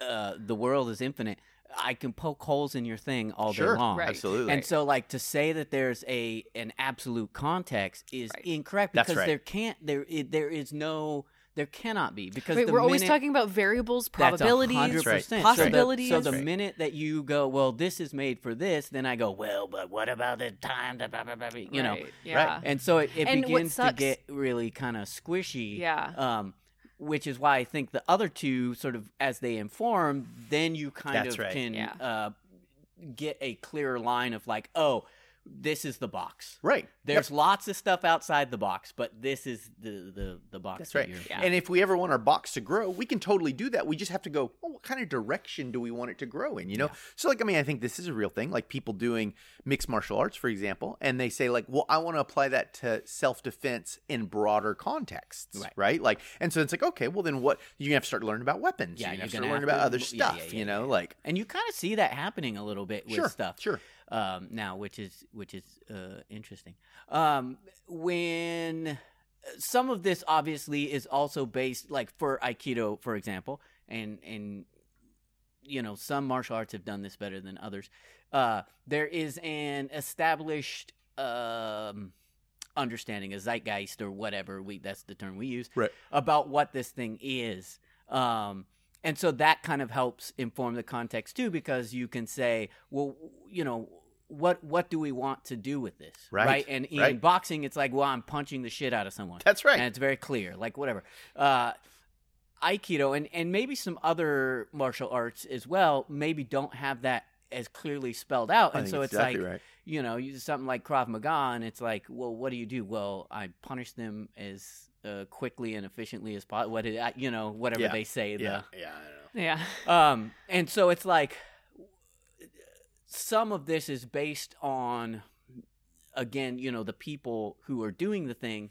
uh, the world is infinite. I can poke holes in your thing all Sure, day long. Right. absolutely. And so, like to say that there's a an absolute context is Right. incorrect That's because right. there can't there i- there is no there cannot be because Wait, the we're always talking about variables That's a probabilities right. possibilities So the, so the Right. minute that you go, well, this is made for this, then I go, well, but what about the time? That blah, blah, blah, blah," you know, Right, and so it, it And what begins to get really kind of squishy. Yeah. Um, which is why I think the other two sort of as they inform, then you kind That's of right. can Yeah. uh, get a clearer line of like, oh, this is the box. right. There's lots of stuff outside the box, but this is the the the box. That's right. Yeah. And if we ever want our box to grow, we can totally do that. We just have to go, well, what kind of direction do we want it to grow in? You know? So, like, I mean, I think this is a real thing. Like, people doing mixed martial arts, for example, and they say, like, well, I want to apply that to self defense in broader contexts. Right. Right. Like, and so it's like, okay, well, then what? You're going to have to start learning about weapons. Yeah, you're going to you're have to start learning about to- other yeah, yeah, stuff, yeah, you know? yeah. Like, and you kind of see that happening a little bit with sure. stuff. Sure. Um, now, which is which is uh, interesting. Um, when some of this obviously is also based, like for Aikido, for example, and and you know some martial arts have done this better than others. Uh, there is an established um, understanding, a zeitgeist or whatever we that's the term we use Right. about what this thing is. Um, and so that kind of helps inform the context too, because you can say, well, you know, what what do we want to do with this, Right, right? And in right. boxing, it's like, well, I'm punching the shit out of someone, That's right. and it's very clear, like whatever. Uh, Aikido and and maybe some other martial arts as well, maybe don't have that as clearly spelled out, I and so it's it's like right. you know, you something like Krav Maga, and it's like, well, what do you do? Well, I punish them as uh, quickly and efficiently as possible. What did I, you know, whatever Yeah. they say. Yeah. Yeah. I know. yeah um, and so it's like some of this is based on, again, you know, the people who are doing the thing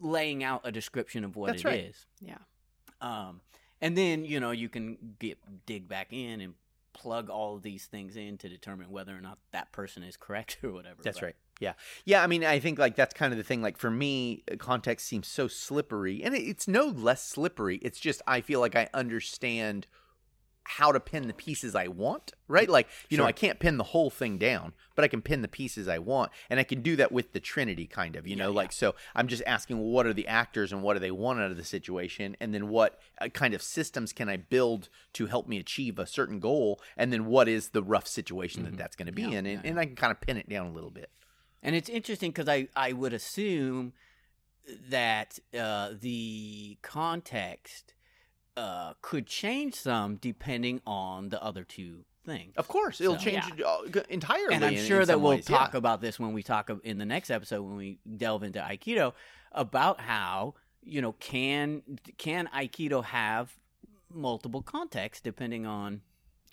laying out a description of what That's it right. is. yeah Um, and then you know you can get dig back in and plug all of these things in to determine whether or not that person is correct or whatever. That's but- right. Yeah. Yeah. I mean, I think like that's kind of the thing. Like for me, uh, context seems so slippery, and it- it's no less slippery. It's just I feel like I understand how to pin the pieces I want, right? Like, you know, I can't pin the whole thing down, but I can pin the pieces I want. And I can do that with the Trinity, kind of, you know, like, so I'm just asking well, what are the actors and what do they want out of the situation? And then what uh, kind of systems can I build to help me achieve a certain goal? And then what is the rough situation that that's going to be in? And, and I can kind of pin it down a little bit. And it's interesting because I, I would assume that uh, the context uh, could change some depending on the other two things. Of course, it'll So- change it entirely. and I'm sure in that we'll ways, yeah. talk about this when we talk in the next episode when we delve into Aikido about how you know can can Aikido have multiple contexts depending on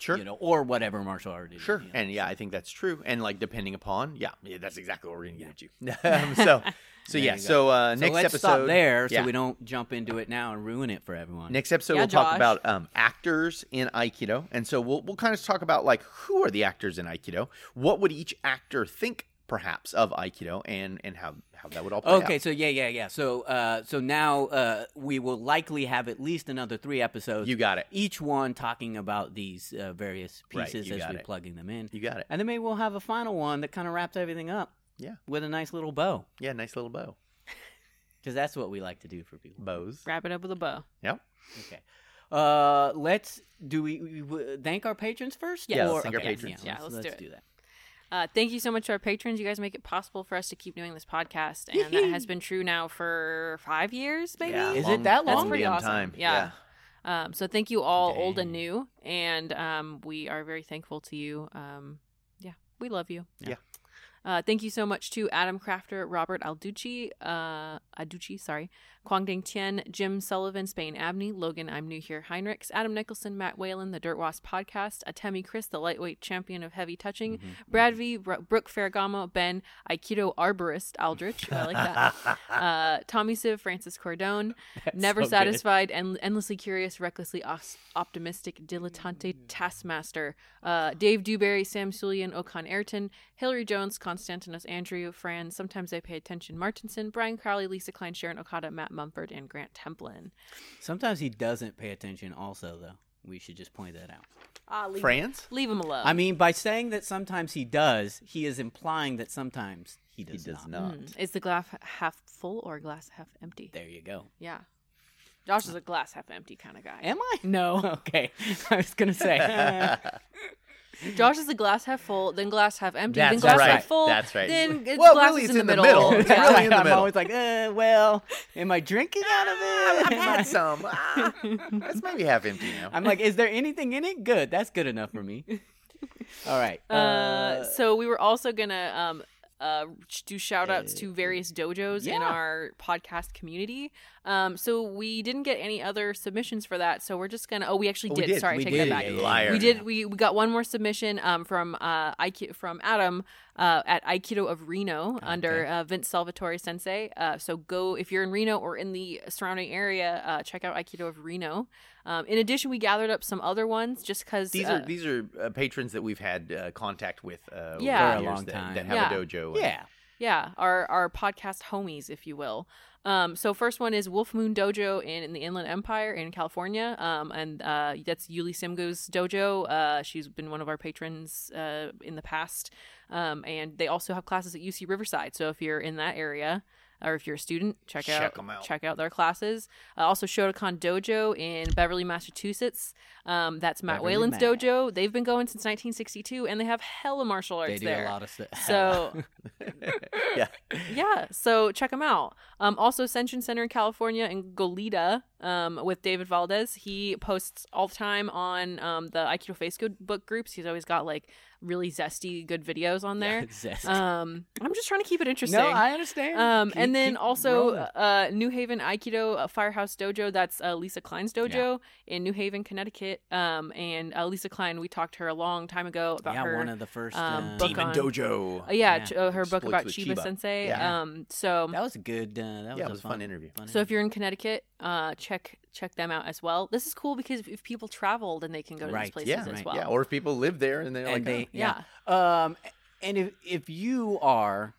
Sure. you know or whatever martial art it is. Sure, you know. and yeah, I think that's true. And like depending upon, yeah, yeah that's exactly what we're gonna get you. um, so, so yeah, you so uh, So next let's episode stop there so yeah. we don't jump into it now and ruin it for everyone. Next episode, Yeah, we'll talk about um, actors in Aikido, and so we'll we'll kind of talk about like who are the actors in Aikido, what would each actor think perhaps of Aikido, and and how how that would all play Okay, out. so yeah, yeah, yeah. So, uh, so now uh, we will likely have at least another three episodes. You got it. Each one talking about these uh, various pieces you as we're it. plugging them in, You got it. and then maybe we'll have a final one that kind of wraps everything up. Yeah. with a nice little bow, Yeah, nice little bow. because that's what we like to do for people. Bows. Wrap it up with a bow. Yep. Okay. Uh, let's do we, we, we thank our patrons first? Yeah, let's thank our patrons. Yeah, let's do it. do that. Uh, thank you so much to our patrons. You guys make it possible for us to keep doing this podcast, and that has been true now for five years, maybe. Yeah, Is it that That's long? pretty awesome. Time. Yeah. Um, so thank you all, old and new, and um, we are very thankful to you. Um, yeah, we love you. Yeah. Uh, thank you so much to Adam Crafter, Robert Alducci, uh, Aducci, sorry, Kwangding Tian, Jim Sullivan, Spain Abney, Logan, I'm new here, Heinrichs, Adam Nicholson, Matt Whalen, the Dirt Wasp podcast, Atemi Chris, the lightweight champion of heavy touching, Mm-hmm. Brad V, Bro- Brooke Ferragamo, Ben, Aikido Arborist Aldrich, I like that, uh, Tommy Siv, Francis Cordone, Never so satisfied and endlessly curious, recklessly os- optimistic, dilettante taskmaster. Uh, Dave Dewberry, Sam Sulian, Okan Ayrton, Hillary Jones, Constantinos Andrew, Fran. Sometimes I pay attention. Martinson, Brian Crowley, Lisa Klein, Sharon Okada, Matt Mumford, and Grant Templin. Sometimes he doesn't pay attention. Also, though, we should just point that out. Ah, leave, France. leave him alone. I mean, by saying that sometimes he does, he is implying that sometimes he He does, does not. not. Mm. is the glass half full or glass half empty? There you go. Yeah. Josh is a glass half empty kind of guy. Am I? no. Okay. I was gonna say. Josh is a glass half full, then glass half empty, That's then glass right. half full. That's right. Then it's Well, glass really, is it's in the in the middle. middle. It's Yeah. really in the I'm middle. always like, uh, well, am I drinking out of it? I've had I- some. Ah, that's maybe half empty now. I'm like, is there anything in it? Good. That's good enough for me. All right. Uh, so we were also gonna um uh do shout outs to various dojos in our podcast community. Um, so we didn't get any other submissions for that, so we're just gonna. Oh, we actually Oh, we did. did. Sorry, We take did. that back. Yeah, yeah, Liar. We did. We, we got one more submission um, from uh, Aikido, from Adam uh, at Aikido of Reno under uh, Vince Salvatore Sensei. Uh, so go if you're in Reno or in the surrounding area, uh, check out Aikido of Reno. Um, in addition, we gathered up some other ones just because These uh, are these are uh, patrons that we've had uh, contact with uh, Yeah. For a years long that, time. that have Yeah. a dojo. and- yeah. Yeah, our our podcast homies, if you will. Um, so first one is Wolf Moon Dojo in, in the Inland Empire in California, um, and uh, that's Yuli Simgo's dojo. Uh, she's been one of our patrons uh, in the past, um, and they also have classes at UC Riverside. So if you're in that area. Or if you're a student, check, Check out 'em out. check out their classes. Uh, also, Shotokan Dojo in Beverly, Massachusetts. Um, that's Matt Beverly, Whalen's Mass. dojo. They've been going since 1962, and they have hella martial arts They do there. a lot of stuff. So yeah. yeah, so check them out. Um, also, Ascension Center in California in Goleta um, with David Valdez. He posts all the time on um, the Aikido Facebook groups. He's always got like really zesty, good videos on there. Zest. Um, I'm just trying to keep it interesting. no, I understand. Um, Keep- and then also uh, New Haven Aikido uh, Firehouse Dojo. That's uh, Lisa Klein's dojo in New Haven, Connecticut. Um, and uh, Lisa Klein, we talked to her a long time ago about yeah, her. one of the first um, uh, book Demon on- Dojo. uh, yeah, Yeah. ch- uh, her book about Chiba, Chiba. Sensei. Yeah. Um, so That was a good. Uh, that was Yeah, a it was a fun interview. So if you're in Connecticut, uh, check check them out as well. This is cool because if, people travel, then they can go to Right. these places Yeah, as right, well. yeah. Or if people live there and they're and like, they, oh, yeah. yeah. Um, and if if you are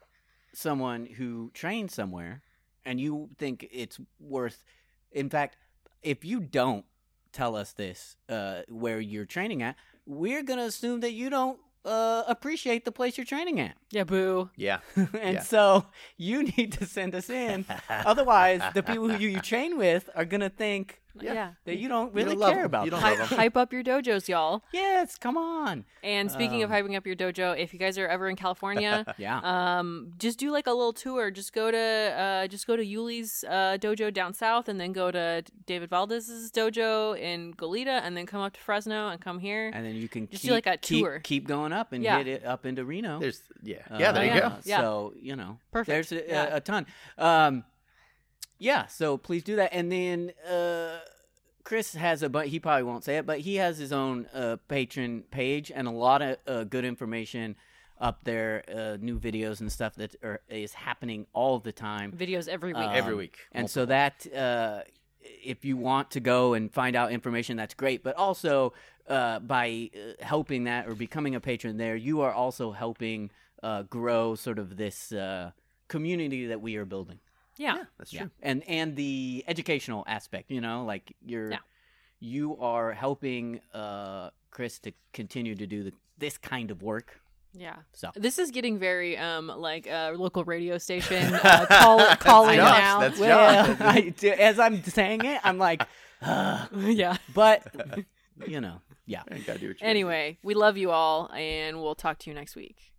someone who trains somewhere and you think it's worth, in fact, if you don't tell us this uh, where you're training at, we're gonna assume that you don't uh, appreciate the place you're training at, Yeah, boo. Yeah. and Yeah. so you need to send us in. Otherwise, the people who you, you train with are gonna think Yeah. that you don't You really don't love about You don't them. love hype up your dojos, y'all. Yes, come on. And speaking of Um, hyping up your dojo, if you guys are ever in California, Yeah. um, just do like a little tour. Just go to uh, just go to Yuli's uh, dojo down south, and then go to David Valdez's dojo in Goleta, and then come up to Fresno and come here. and then you can Just do keep, like a keep- tour. Keep, going up and Yeah. hit it up into Reno. There's yeah. Uh, Yeah, there you yeah. go. Yeah. So you know, Perfect. There's a, Yeah. a, a ton. Um, yeah. So please do that, and then uh, Chris has a but he probably won't say it, but he has his own uh, patron page and a lot of uh, good information up there, uh, new videos and stuff that are, is happening all the time. Videos every week. Um, Every week. And so that uh, if you want to go and find out information, that's great. But also uh, by uh, helping that or becoming a patron there, you are also helping uh, grow sort of this uh, community that we are building. Yeah. That's Yeah, true. and and the educational aspect, you know, like you're Yeah. you are helping uh, Chris to continue to do the, this kind of work. Yeah. So This is getting very um like a local radio station uh, call, calling Josh, now. that's well, I, as I'm saying it, I'm like, "Ugh." yeah. but you know, yeah. You gotta do what you gotta do. Anyway, we love you all, and we'll talk to you next week.